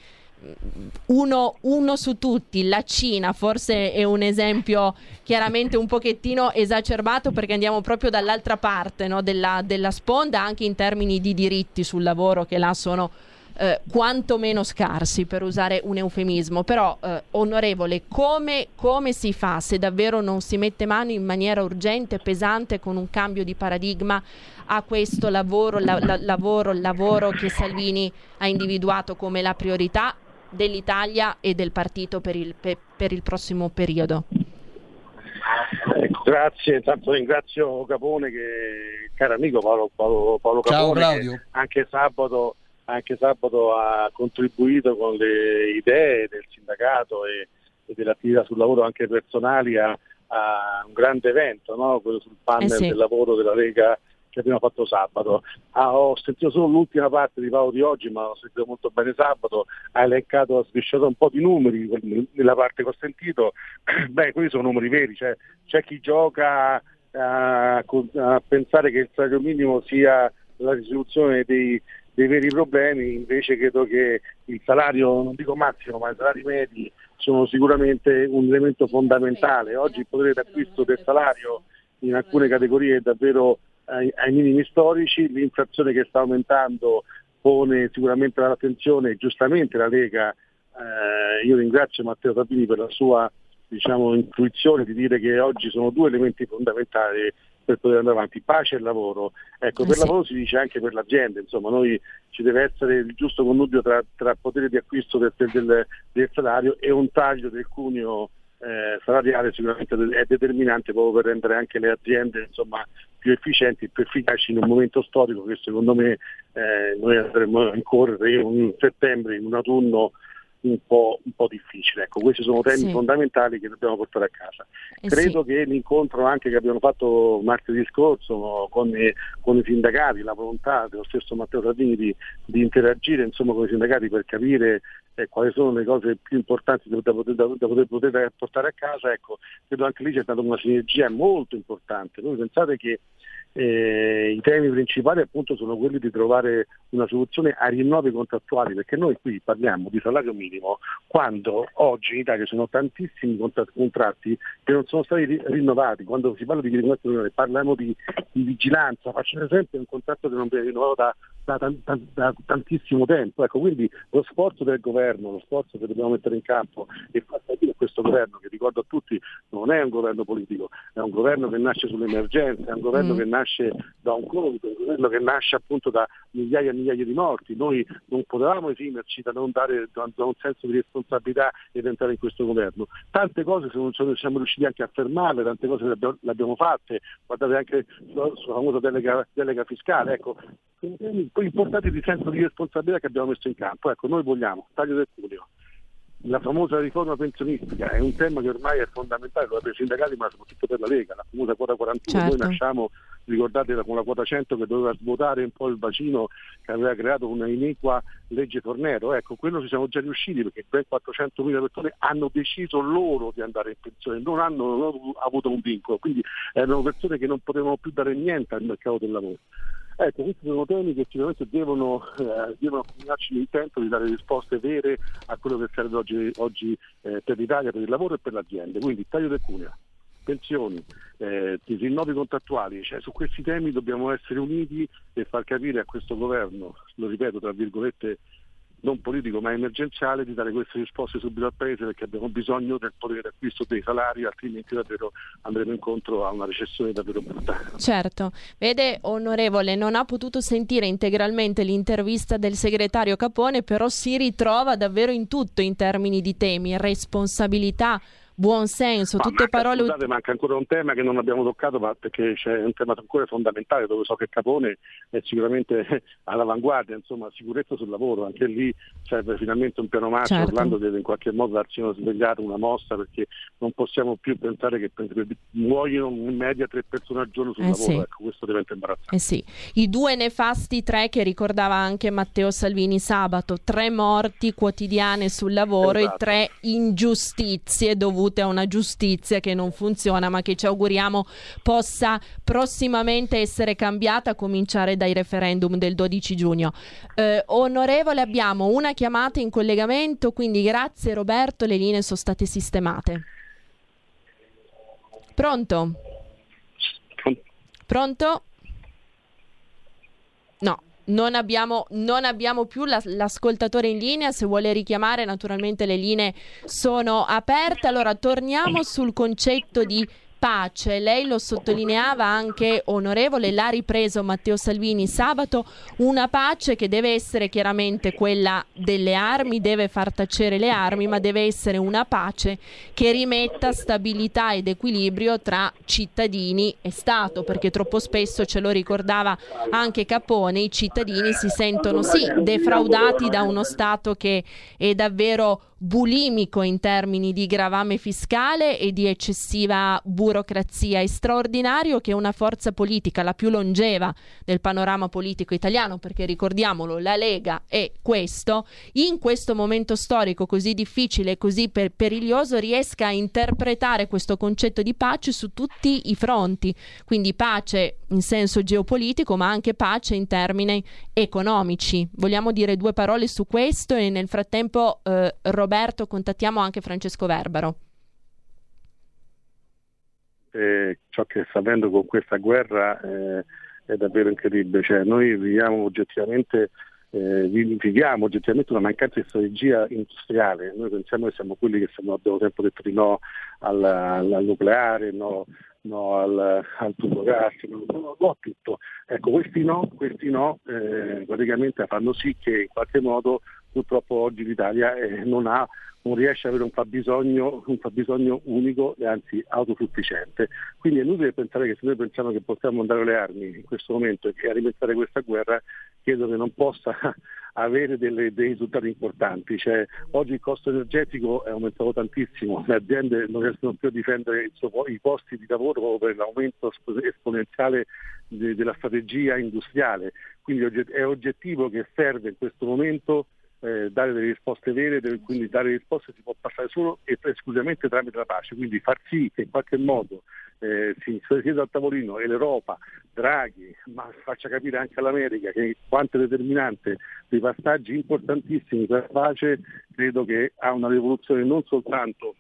Uno, uno, su tutti, la Cina forse è un esempio chiaramente un pochettino esacerbato perché andiamo proprio dall'altra parte no, della, della sponda anche in termini di diritti sul lavoro che là sono eh, quantomeno scarsi, per usare un eufemismo. Però, eh, onorevole, come, come si fa se davvero non si mette mano in maniera urgente, pesante, con un cambio di paradigma a questo lavoro, la, la, lavoro, lavoro che Salvini ha individuato come la priorità dell'Italia e del partito per il, per, per il prossimo periodo? Ecco, grazie, intanto ringrazio Capone, che, caro amico Paolo, Paolo, Paolo Capone, anche sabato anche sabato ha contribuito con le idee del sindacato e, e dell'attività sul lavoro anche personali a, a un grande evento, no? quello sul panel eh sì. del lavoro della Lega che abbiamo fatto sabato. Ah, ho sentito solo l'ultima parte di Paolo di oggi, ma ho sentito molto bene sabato, ha elencato, ha svisciato un po' di numeri nella parte che ho sentito. Beh, quelli sono numeri veri, cioè, c'è chi gioca a, a pensare che il salario minimo sia la risoluzione dei, dei veri problemi, invece credo che il salario, non dico massimo, ma i salari medi sono sicuramente un elemento fondamentale. Oggi il potere d'acquisto del salario in alcune categorie è davvero ai, ai minimi storici, l'inflazione che sta aumentando pone sicuramente l'attenzione, giustamente la Lega, eh, io ringrazio Matteo Sabini per la sua diciamo, intuizione di dire che oggi sono due elementi fondamentali per poter andare avanti, pace e lavoro. Ecco, eh per sì. lavoro si dice anche per l'azienda, insomma, noi ci deve essere il giusto connubio tra, tra potere di acquisto del, del, del, salario e un taglio del cuneo eh, salariale sicuramente è determinante proprio per rendere anche le aziende insomma, più efficienti più efficaci in un momento storico che secondo me eh, noi andremo a incorrere in un settembre in un autunno un po', un po difficile. Ecco, questi sono temi sì. fondamentali che dobbiamo portare a casa. Eh Credo sì. che l'incontro anche che abbiamo fatto martedì scorso con, i, con i sindacati, la volontà dello stesso Matteo Salvini di, di interagire insomma, con i sindacati per capire eh, quali sono le cose più importanti da, da, da, da poter, poter, portare a casa, ecco, credo anche lì c'è stata una sinergia molto importante. Voi pensate che eh, I temi principali appunto sono quelli di trovare una soluzione ai rinnovi contrattuali, perché noi qui parliamo di salario minimo quando oggi in Italia ci sono tantissimi contratti che non sono stati rinnovati. Quando si parla di rinnovazione parliamo di, di, vigilanza, faccio un esempio un contratto che non viene rinnovato da, da, da, da, tantissimo tempo. Ecco, quindi lo sforzo del governo, lo sforzo che dobbiamo mettere in campo e far capire a questo governo, che ricordo a tutti non è un governo politico, è un governo che nasce sull'emergenza, è un governo mm. che nasce da un conto, un governo che nasce appunto da migliaia e migliaia di morti. Noi non potevamo esimerci da non dare da, un senso di responsabilità ed entrare in questo governo. Tante cose siamo riusciti anche a fermarle, tante cose le abbiamo, fatte, guardate anche sulla, sulla famosa delega, delega fiscale, ecco, temi importanti di senso di responsabilità che abbiamo messo in campo. Ecco, noi vogliamo taglio del cuneo, la famosa riforma pensionistica è un tema che ormai è fondamentale per i sindacati ma soprattutto per la Lega, la famosa quota 41. Certo. Noi nasciamo, ricordate, con la quota 100 che doveva svuotare un po' il bacino che aveva creato una inequa legge Tornero. Ecco, quello ci siamo già riusciti perché ben 400.000 persone hanno deciso loro di andare in pensione, non hanno, non hanno avuto un vincolo, quindi erano persone che non potevano più dare niente al mercato del lavoro. Ecco, questi sono temi che sicuramente devono, eh, devono accompagnarci l'intento di dare risposte vere a quello che serve oggi, oggi eh, per l'Italia, per il lavoro e per l'azienda. Quindi taglio del cuneo, pensioni, eh, rinnovi contrattuali, cioè, su questi temi dobbiamo essere uniti e far capire a questo governo, lo ripeto tra virgolette non politico ma emergenziale di dare queste risposte subito al Paese perché abbiamo bisogno del potere d'acquisto dei salari, altrimenti davvero andremo incontro a una recessione davvero brutta. Certo, vede onorevole, non ha potuto sentire integralmente l'intervista del segretario Capone, però si ritrova davvero in tutto in termini di temi, responsabilità, buon senso, ma tutte manca, parole... Scusate, manca ancora un tema che non abbiamo toccato ma perché c'è un tema ancora fondamentale dove so che Capone è sicuramente all'avanguardia, insomma sicurezza sul lavoro, anche lì serve finalmente un piano marcia, certo. Orlando deve in qualche modo darci una svegliata, una mossa perché non possiamo più pensare che muoiono in media tre persone al giorno sul eh lavoro, sì. ecco questo diventa imbarazzante. Eh sì. I due nefasti tre che ricordava anche Matteo Salvini sabato, tre morti quotidiane sul lavoro esatto. e tre ingiustizie dovute dovute a una giustizia che non funziona ma che ci auguriamo possa prossimamente essere cambiata a cominciare dai referendum del 12 giugno. Eh, onorevole abbiamo una chiamata in collegamento quindi grazie Roberto le linee sono state sistemate. Pronto? Pronto? No, non abbiamo, non abbiamo più la, l'ascoltatore in linea, se vuole richiamare naturalmente le linee sono aperte. Allora torniamo sul concetto di pace. Lei lo sottolineava anche onorevole, l'ha ripreso Matteo Salvini sabato, una pace che deve essere chiaramente quella delle armi, deve far tacere le armi, ma deve essere una pace che rimetta stabilità ed equilibrio tra cittadini e Stato, perché troppo spesso ce lo ricordava anche Capone, i cittadini si sentono sì defraudati da uno Stato che è davvero bulimico in termini di gravame fiscale e di eccessiva burocrazia. È straordinario che una forza politica, la più longeva del panorama politico italiano, perché ricordiamolo, la Lega è questo, in questo momento storico così difficile e così per- periglioso, riesca a interpretare questo concetto di pace su tutti i fronti. Quindi pace in senso geopolitico, ma anche pace in termini economici. Vogliamo dire due parole su questo e nel frattempo eh, Roberto contattiamo anche Francesco Verbaro. Eh, ciò che sta avendo con questa guerra eh, è davvero incredibile, cioè, noi viviamo oggettivamente eh, viviamo oggettivamente una mancanza di strategia industriale, noi pensiamo che siamo quelli che siamo, abbiamo sempre detto di no al, al nucleare, no no al, al tubo gas, no, no, no, tutto. Ecco, questi no, questi no eh, praticamente fanno sì che in qualche modo purtroppo oggi l'Italia eh, non, ha, non, riesce ad avere un fabbisogno, un fabbisogno unico e anzi autosufficiente. Quindi è inutile pensare che se noi pensiamo che possiamo andare alle armi in questo momento e alimentare questa guerra, credo che non possa avere delle, dei risultati importanti. Cioè, oggi il costo energetico è aumentato tantissimo, le aziende non riescono più a difendere i posti di lavoro per l'aumento esponenziale de, della strategia industriale. Quindi è oggettivo che serve in questo momento eh, dare delle risposte vere, deve, quindi dare risposte si può passare solo e esclusivamente tramite la pace, quindi far sì che in qualche modo eh, si sieda al tavolino e l'Europa, Draghi, ma faccia capire anche all'America che quanto è determinante dei passaggi importantissimi per la pace, credo che ha una rivoluzione non soltanto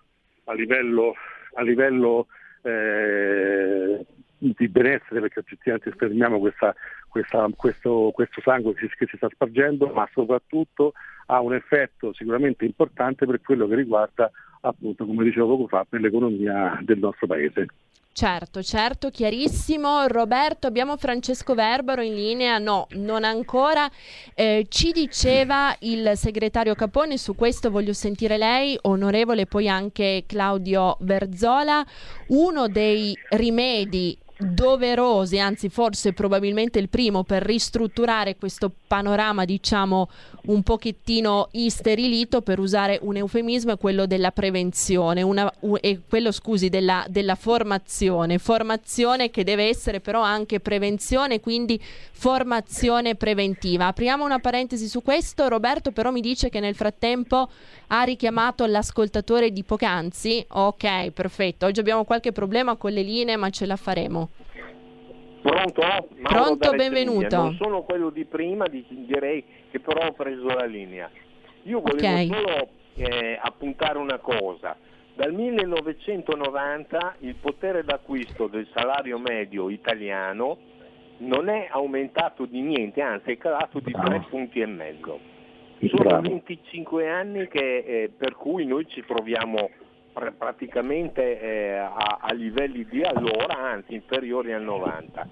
a livello, a livello eh, di benessere perché oggettivamente fermiamo questa, questa, questo, questo, sangue che si, che si sta spargendo, ma soprattutto ha un effetto sicuramente importante per quello che riguarda appunto, come dicevo poco fa, per l'economia del nostro paese. Certo, certo, chiarissimo. Roberto, abbiamo Francesco Verbaro in linea? No, non ancora. Eh, ci diceva il segretario Capone, su questo voglio sentire lei, onorevole, poi anche Claudio Verzola, uno dei rimedi doverosi, anzi forse probabilmente il primo per ristrutturare questo panorama diciamo un pochettino isterilito per usare un eufemismo è quello della prevenzione una, e quello scusi della, della formazione. Formazione che deve essere però anche prevenzione quindi formazione preventiva. Apriamo una parentesi su questo. Roberto però mi dice che nel frattempo ha richiamato l'ascoltatore di poc'anzi. Ok perfetto. Oggi abbiamo qualche problema con le linee ma ce la faremo Pronto? Pronto, benvenuto. Non sono quello di prima, direi che però ho preso la linea. Io volevo okay. solo eh, appuntare una cosa. Dal 1990 il potere d'acquisto del salario medio italiano non è aumentato di niente, anzi è calato di tre punti e mezzo. Sono 25 anni che, eh, per cui noi ci troviamo pr- praticamente eh, a, a, livelli di allora, anzi inferiori al 90.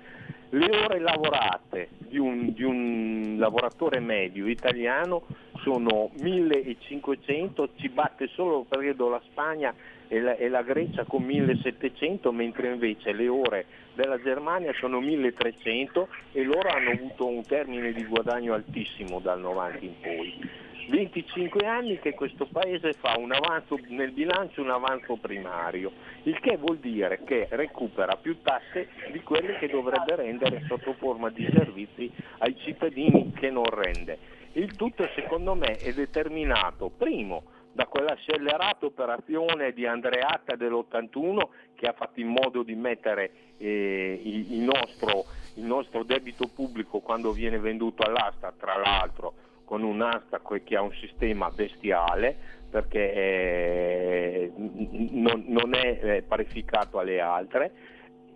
Le ore lavorate di un, di un lavoratore medio italiano sono 1500, ci batte solo credo la Spagna e la, e la, Grecia con 1700, mentre invece le ore della Germania sono 1300 e loro hanno avuto un termine di guadagno altissimo dal 90 in poi. 25 anni che questo Paese fa un avanzo nel bilancio, un avanzo primario, il che vuol dire che recupera più tasse di quelle che dovrebbe rendere sotto forma di servizi ai cittadini che non rende. Il tutto secondo me è determinato, primo, da quella scellerata operazione di Andreatta dell'81 che ha fatto in modo di mettere eh, il, nostro, il nostro debito pubblico quando viene venduto all'asta, tra l'altro, con un'asta che ha un sistema bestiale perché è, non, non, è eh, parificato alle altre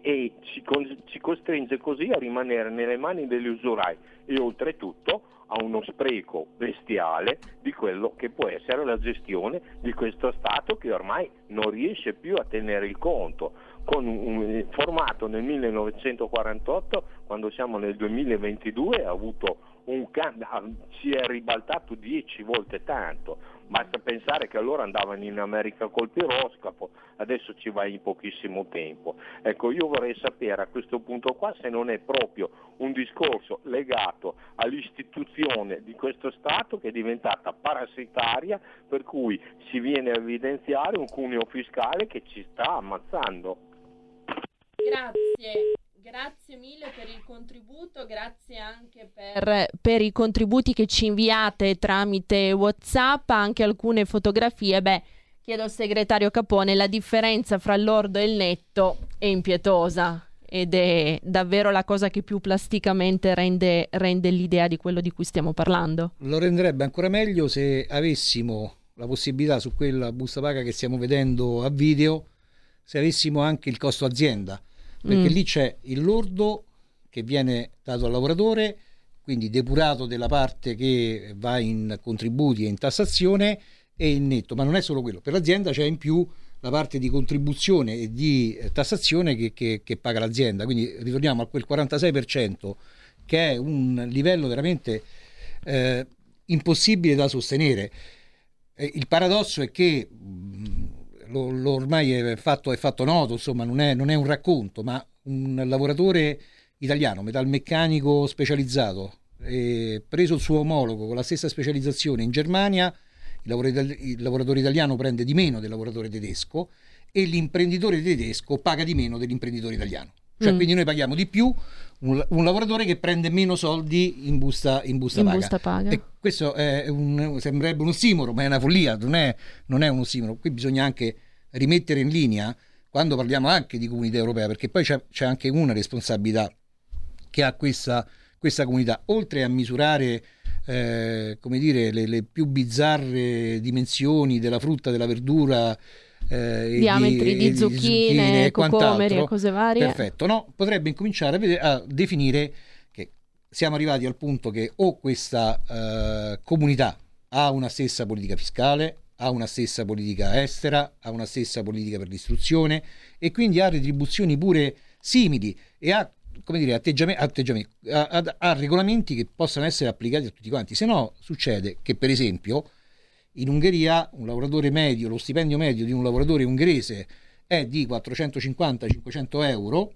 e ci, ci, costringe così a rimanere nelle mani degli usurai e oltretutto a uno spreco bestiale di quello che può essere la gestione di questo Stato che ormai non riesce più a tenere il conto. Con un, formato nel 1948, quando siamo nel 2022, ha avuto un can- si è ribaltato dieci volte tanto, basta pensare che allora andavano in America col piroscafo, adesso ci vai in pochissimo tempo. Ecco, io vorrei sapere a questo punto qua se non è proprio un discorso legato all'istituzione di questo Stato che è diventata parassitaria, per cui si viene a evidenziare un cuneo fiscale che ci sta ammazzando. Grazie. Grazie mille per il contributo, grazie anche per, per, i contributi che ci inviate tramite WhatsApp, anche alcune fotografie. Beh, chiedo al segretario Capone, la differenza fra l'ordo e il netto è impietosa ed è davvero la cosa che più plasticamente rende, rende l'idea di quello di cui stiamo parlando. Lo renderebbe ancora meglio se avessimo la possibilità su quella busta paga che stiamo vedendo a video, se avessimo anche il costo azienda perché mm. lì c'è il lordo che viene dato al lavoratore, quindi depurato della parte che va in contributi e in tassazione e il netto, ma non è solo quello, per l'azienda c'è in più la parte di contribuzione e di eh, tassazione che, che, che paga l'azienda, quindi ritorniamo a quel 46% che è un livello veramente... Eh, impossibile da sostenere. Eh, il paradosso è che mh, lo, lo ormai è fatto, è fatto, noto, insomma, non è, non è un racconto, ma un lavoratore italiano, metalmeccanico specializzato, preso il suo omologo con la stessa specializzazione in Germania, il lavoratore, italiano prende di meno del lavoratore tedesco e l'imprenditore tedesco paga di meno dell'imprenditore italiano. Cioè, mm. quindi noi paghiamo di più un, un, lavoratore che prende meno soldi in busta, in busta in paga. Busta paga. Questo un, sembrerebbe un ossimoro, ma è una follia, non è, non è un ossimoro. Qui bisogna anche rimettere in linea quando parliamo anche di comunità europea, perché poi c'è, c'è anche una responsabilità che ha questa, questa comunità, oltre a misurare eh, come dire, le, le, più bizzarre dimensioni della frutta, della verdura, eh, diametri di, di, zucchine, zucchine cocomeri e cose varie. Perfetto, no? potrebbe incominciare a, vedere, a, definire che siamo arrivati al punto che o questa eh, comunità ha una stessa politica fiscale, ha una stessa politica estera, ha una stessa politica per l'istruzione e quindi ha retribuzioni pure simili e ha come dire, atteggiamenti, atteggiamenti ha, ha, regolamenti che possano essere applicati a tutti quanti. Se no, succede che, per esempio, in Ungheria un lavoratore medio, lo stipendio medio di un lavoratore ungherese è di 450-500 euro,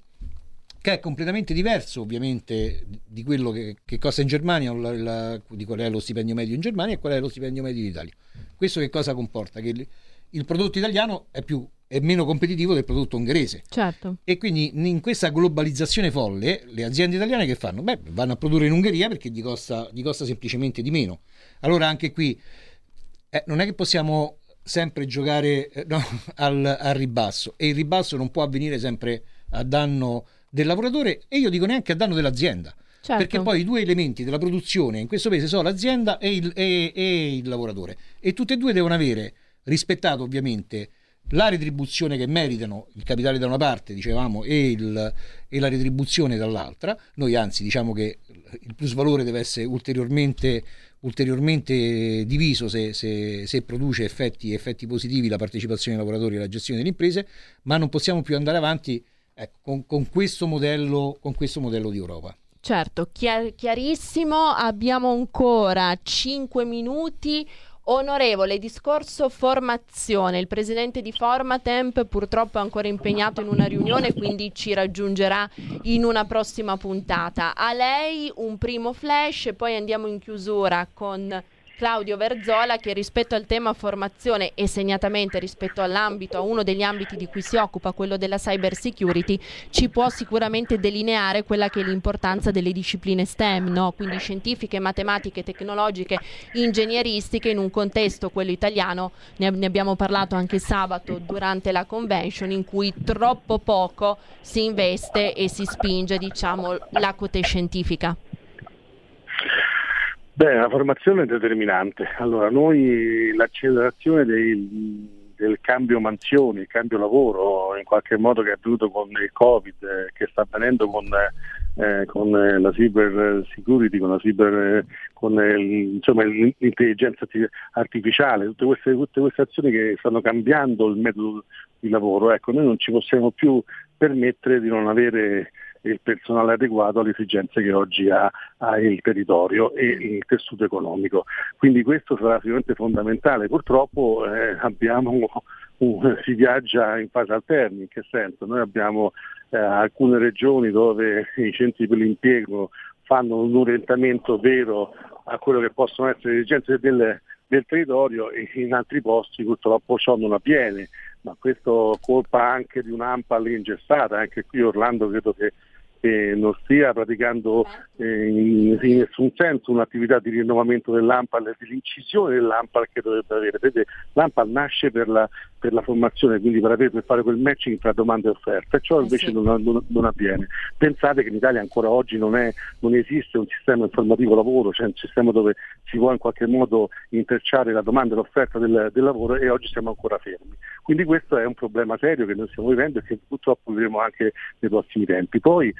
che è completamente diverso ovviamente di quello che, che costa in Germania, la, la, di qual è lo stipendio medio in Germania e qual è lo stipendio medio in Italia. Questo che cosa comporta? Che il, il prodotto italiano è, più, è meno competitivo del prodotto ungherese. Certo. E quindi in questa globalizzazione folle, le aziende italiane che fanno? Beh, vanno a produrre in Ungheria perché gli costa, gli costa semplicemente di meno. Allora anche qui eh, non è che possiamo sempre giocare eh, no, al, al, ribasso e il ribasso non può avvenire sempre a danno del lavoratore e io dico neanche a danno dell'azienda. Certo. Perché poi i due elementi della produzione in questo paese sono l'azienda e il, e, e il lavoratore e tutti e due devono avere rispettato ovviamente la retribuzione che meritano il capitale da una parte, dicevamo, e, il, e, la retribuzione dall'altra. Noi anzi diciamo che il plus valore deve essere ulteriormente ulteriormente diviso se, se, se produce effetti, effetti, positivi la partecipazione dei lavoratori alla gestione delle imprese, ma non possiamo più andare avanti ecco, con, con, questo modello, con questo modello di Europa. Certo, chiar- chiarissimo, abbiamo ancora 5 minuti. Onorevole, discorso formazione. Il presidente di Formatemp purtroppo è ancora impegnato in una riunione, quindi ci raggiungerà in una prossima puntata. A lei un primo flash poi andiamo in chiusura con Claudio Verzola che rispetto al tema formazione e segnatamente rispetto all'ambito, a uno degli ambiti di cui si occupa, quello della cyber security, ci può sicuramente delineare quella che è l'importanza delle discipline STEM, no? quindi scientifiche, matematiche, tecnologiche, ingegneristiche in un contesto, quello italiano, ne, abbiamo parlato anche sabato durante la convention, in cui troppo poco si investe e si spinge diciamo, la cote scientifica. Beh, la formazione è determinante. Allora, noi l'accelerazione dei, del cambio mansioni, il cambio lavoro, in qualche modo che è avvenuto con il Covid, eh, che sta avvenendo con, eh, con la cyber security, con, la cyber, con il, insomma, l'intelligenza artificiale, tutte queste, tutte queste azioni che stanno cambiando il metodo di lavoro, ecco, noi non ci possiamo più permettere di non avere il personale adeguato alle esigenze che oggi ha, ha il territorio e il tessuto economico. Quindi questo sarà sicuramente fondamentale. Purtroppo eh, abbiamo un, si viaggia in fase alterna, in che senso? Noi abbiamo eh, alcune regioni dove i centri per l'impiego fanno un orientamento vero a quello che possono essere le esigenze del, del territorio e in altri posti purtroppo ciò non avviene, ma questo colpa anche di un'AMPAL ingessata, anche qui Orlando credo che che non stia praticando eh, in, in, nessun senso un'attività di rinnovamento dell'AMPAL e dell'incisione dell'AMPAL che dovrebbe avere. Vedete, l'AMPAL nasce per la, per la formazione, quindi per, avere, per, fare quel matching tra domanda e offerta, e ciò eh invece non, non, non, avviene. Pensate che in Italia ancora oggi non, è, non, esiste un sistema informativo lavoro, cioè un sistema dove si può in qualche modo intrecciare la domanda e l'offerta del, del lavoro e oggi siamo ancora fermi. Quindi questo è un problema serio che noi stiamo vivendo e che purtroppo vivremo anche nei prossimi tempi. Poi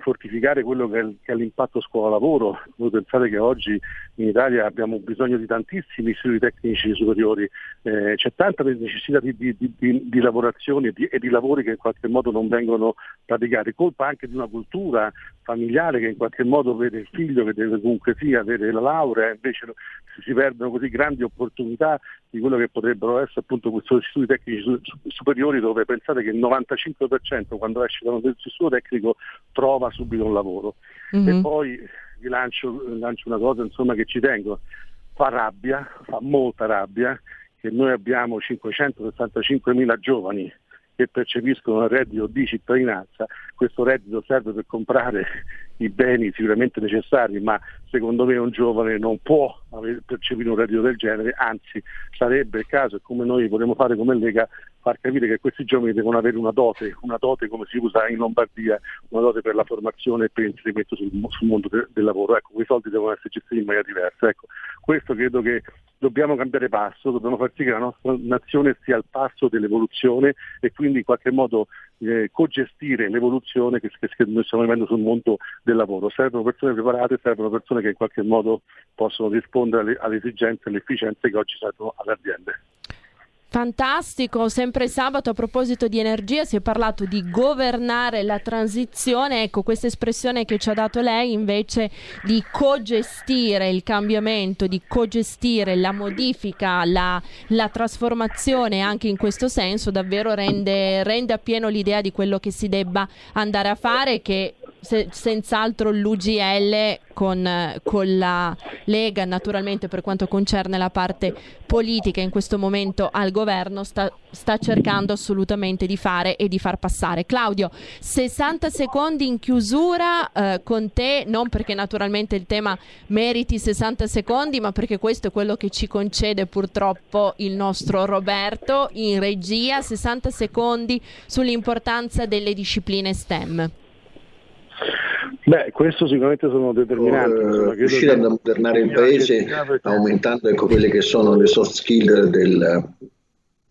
fortificare quello che è, che è l'impatto scuola-lavoro, voi pensate che oggi in Italia abbiamo bisogno di tantissimi istituti tecnici superiori, eh, c'è tanta necessità di, di, di, di lavorazioni e, di, lavori che in qualche modo non vengono praticati, colpa anche di una cultura familiare che in qualche modo vede il figlio che deve comunque sia avere la laurea, invece si perdono così grandi opportunità di quello che potrebbero essere appunto questi istituti tecnici superiori dove pensate che il 95% quando esce da un istituto tecnico trova subito un lavoro. Mm-hmm. E poi vi lancio, lancio una cosa insomma, che ci tengo, fa rabbia, fa molta rabbia che noi abbiamo 565 mila giovani che percepiscono il reddito di cittadinanza, questo reddito serve per comprare i beni sicuramente necessari, ma secondo me un giovane non può percepire un reddito del genere, anzi sarebbe il caso, come noi vorremmo fare come Lega, far capire che questi giovani devono avere una dote, una dote come si usa in Lombardia, una dote per la formazione e per l'inserimento sul, sul mondo de, del lavoro. Ecco, quei soldi devono essere gestiti in maniera diversa. Ecco, questo credo che dobbiamo cambiare passo, dobbiamo far sì che la nostra nazione sia al passo dell'evoluzione e quindi in qualche modo eh, cogestire l'evoluzione che, che, che, noi stiamo vivendo sul mondo del lavoro. Servono persone preparate, servono persone che in qualche modo possono rispondere alle, alle esigenze e alle efficienze che oggi servono alle aziende. Fantastico, sempre sabato a proposito di energia si è parlato di governare la transizione, ecco questa espressione che ci ha dato lei invece di cogestire il cambiamento, di cogestire la modifica, la, la trasformazione anche in questo senso davvero rende, rende appieno l'idea di quello che si debba andare a fare che se, senz'altro l'UGL con, con, la Lega, naturalmente per quanto concerne la parte politica in questo momento al governo, sta, sta cercando assolutamente di fare e di far passare. Claudio, 60 secondi in chiusura eh, con te, non perché naturalmente il tema meriti 60 secondi, ma perché questo è quello che ci concede purtroppo il nostro Roberto in regia, 60 secondi sull'importanza delle discipline STEM. Beh, questo sicuramente sono determinanti. Uh, riuscire ad ammodernare il paese aumentando ecco, quelle che sono le soft skill del,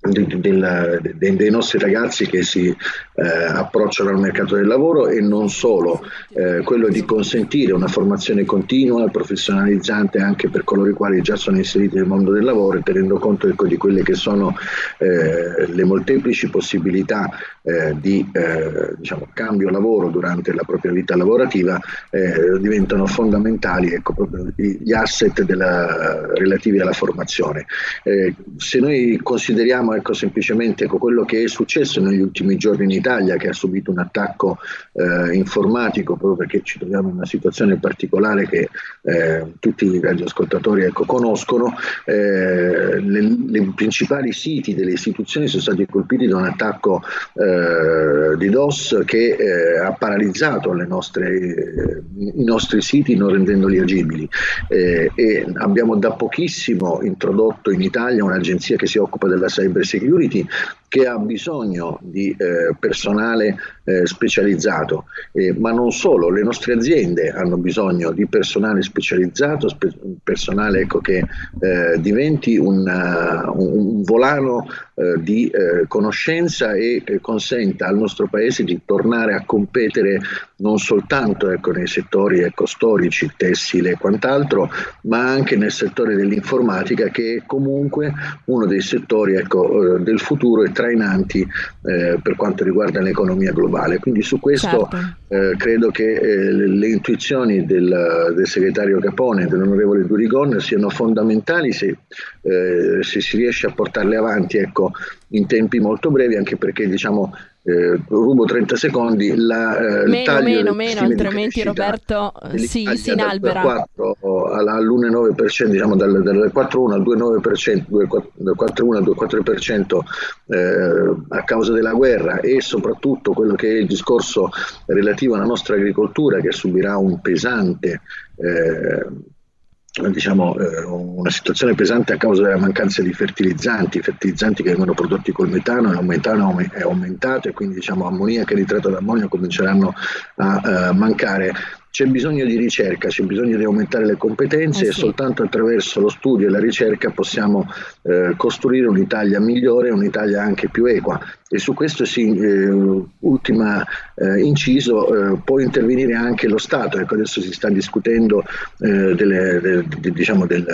del, dei, dei nostri ragazzi che si eh, approcciano al mercato del lavoro e non solo, eh, quello di consentire una formazione continua, professionalizzante anche per coloro i quali già sono inseriti nel mondo del lavoro e tenendo conto ecco, di quelle che sono eh, le molteplici possibilità eh, di eh, diciamo, cambio lavoro durante la propria vita lavorativa, eh, diventano fondamentali ecco, gli asset della, relativi alla formazione. se noi consideriamo ecco, semplicemente ecco, quello che è successo negli ultimi giorni in Italia, che ha subito un attacco eh, informatico proprio perché ci troviamo in una situazione particolare che eh, tutti i radioascoltatori ecco, conoscono. Eh, I principali siti delle istituzioni sono stati colpiti da un attacco eh, di DOS che eh, ha paralizzato nostre, eh, i nostri siti non rendendoli agibili. E abbiamo da pochissimo introdotto in Italia un'agenzia che si occupa della cyber security che ha bisogno di eh, personale eh, specializzato, eh, ma non solo, le nostre aziende hanno bisogno di personale specializzato, spe- personale ecco, che eh, diventi una, uh, un volano uh, di uh, conoscenza e che consenta al nostro Paese di tornare a competere non soltanto ecco, nei settori ecco, storici, tessile e quant'altro, ma anche nel settore dell'informatica che è comunque uno dei settori ecco, del futuro e trainanti eh, per quanto riguarda l'economia globale. Quindi su questo certo. eh, credo che eh, le intuizioni del, del, segretario Capone e dell'onorevole Durigon siano fondamentali se, eh, se, si riesce a portarle avanti ecco, in tempi molto brevi, anche perché diciamo, eh, rubo 30 secondi la, eh, meno meno meno altrimenti Roberto si, si inalbera. 4 all'1,9% diciamo dal, dal 4,1 al 2,9% dal 4,1 al 2,4% eh, a causa della guerra e soprattutto quello che è il discorso relativo alla nostra agricoltura che subirà un pesante eh, diciamo, eh, una situazione pesante a causa della mancanza di fertilizzanti, fertilizzanti che vengono prodotti col metano e il metano è aumentato e quindi diciamo, ammoniaca e nitrato d'ammonio cominceranno a uh, mancare. C'è bisogno di ricerca, c'è bisogno di aumentare le competenze eh sì. e soltanto attraverso lo studio e la ricerca possiamo eh, costruire un'Italia migliore, un'Italia anche più equa e su questo sì, eh, ultima eh, inciso, eh, può intervenire anche lo Stato, ecco, adesso si sta discutendo eh, delle, de, de, diciamo del,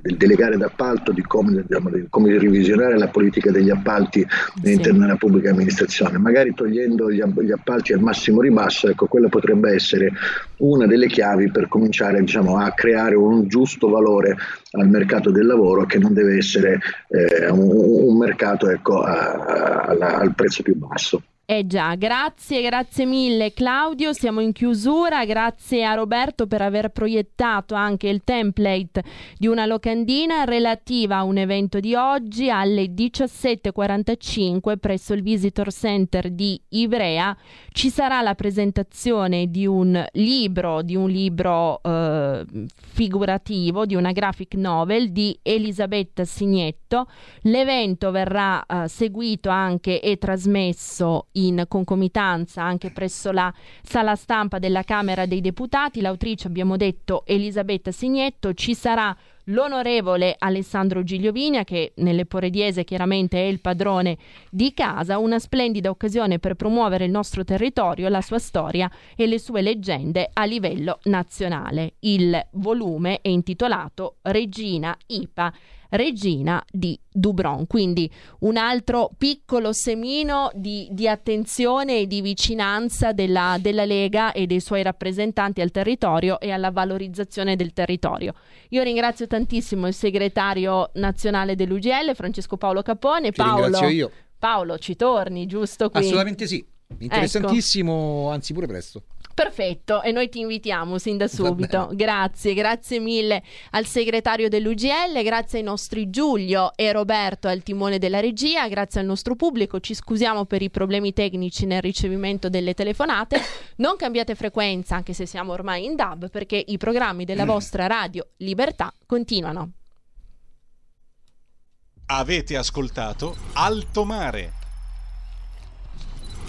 del, delle gare d'appalto, di come, diciamo, di come, revisionare la politica degli appalti all'interno della pubblica amministrazione, magari togliendo gli, gli appalti al massimo ribasso, ecco, quella potrebbe essere una delle chiavi per cominciare diciamo, a creare un giusto valore al mercato del lavoro che non deve essere eh, un, un, mercato ecco, a, a, al prezzo più basso. Eh già, grazie, grazie mille Claudio, siamo in chiusura, grazie a Roberto per aver proiettato anche il template di una locandina relativa a un evento di oggi alle 17.45 presso il Visitor Center di Ivrea. Ci sarà la presentazione di un libro, di un libro eh, figurativo, di una graphic novel di Elisabetta Signetto. L'evento verrà eh, seguito anche e trasmesso in concomitanza anche presso la sala stampa della Camera dei Deputati. L'autrice, abbiamo detto, Elisabetta Signetto. Ci sarà l'onorevole Alessandro Gigliovinia, che nelle Porediese chiaramente è il padrone di casa, una splendida occasione per promuovere il nostro territorio, la sua storia e le sue leggende a livello nazionale. Il volume è intitolato Regina Ipa regina di Dubron. Quindi un altro piccolo semino di, di attenzione e di vicinanza della, della, Lega e dei suoi rappresentanti al territorio e alla valorizzazione del territorio. Io ringrazio tantissimo il segretario nazionale dell'UGL, Francesco Paolo Capone. Paolo, io. Paolo, ci torni, giusto qui? Assolutamente sì. Interessantissimo, ecco. anzi pure presto. Perfetto, e noi ti invitiamo sin da subito. Grazie, grazie mille al segretario dell'UGL, grazie ai nostri Giulio e Roberto al timone della regia, grazie al nostro pubblico. Ci scusiamo per i problemi tecnici nel ricevimento delle telefonate. Non cambiate frequenza, anche se siamo ormai in DAB, perché i programmi della vostra radio Libertà continuano. Avete ascoltato Alto Mare.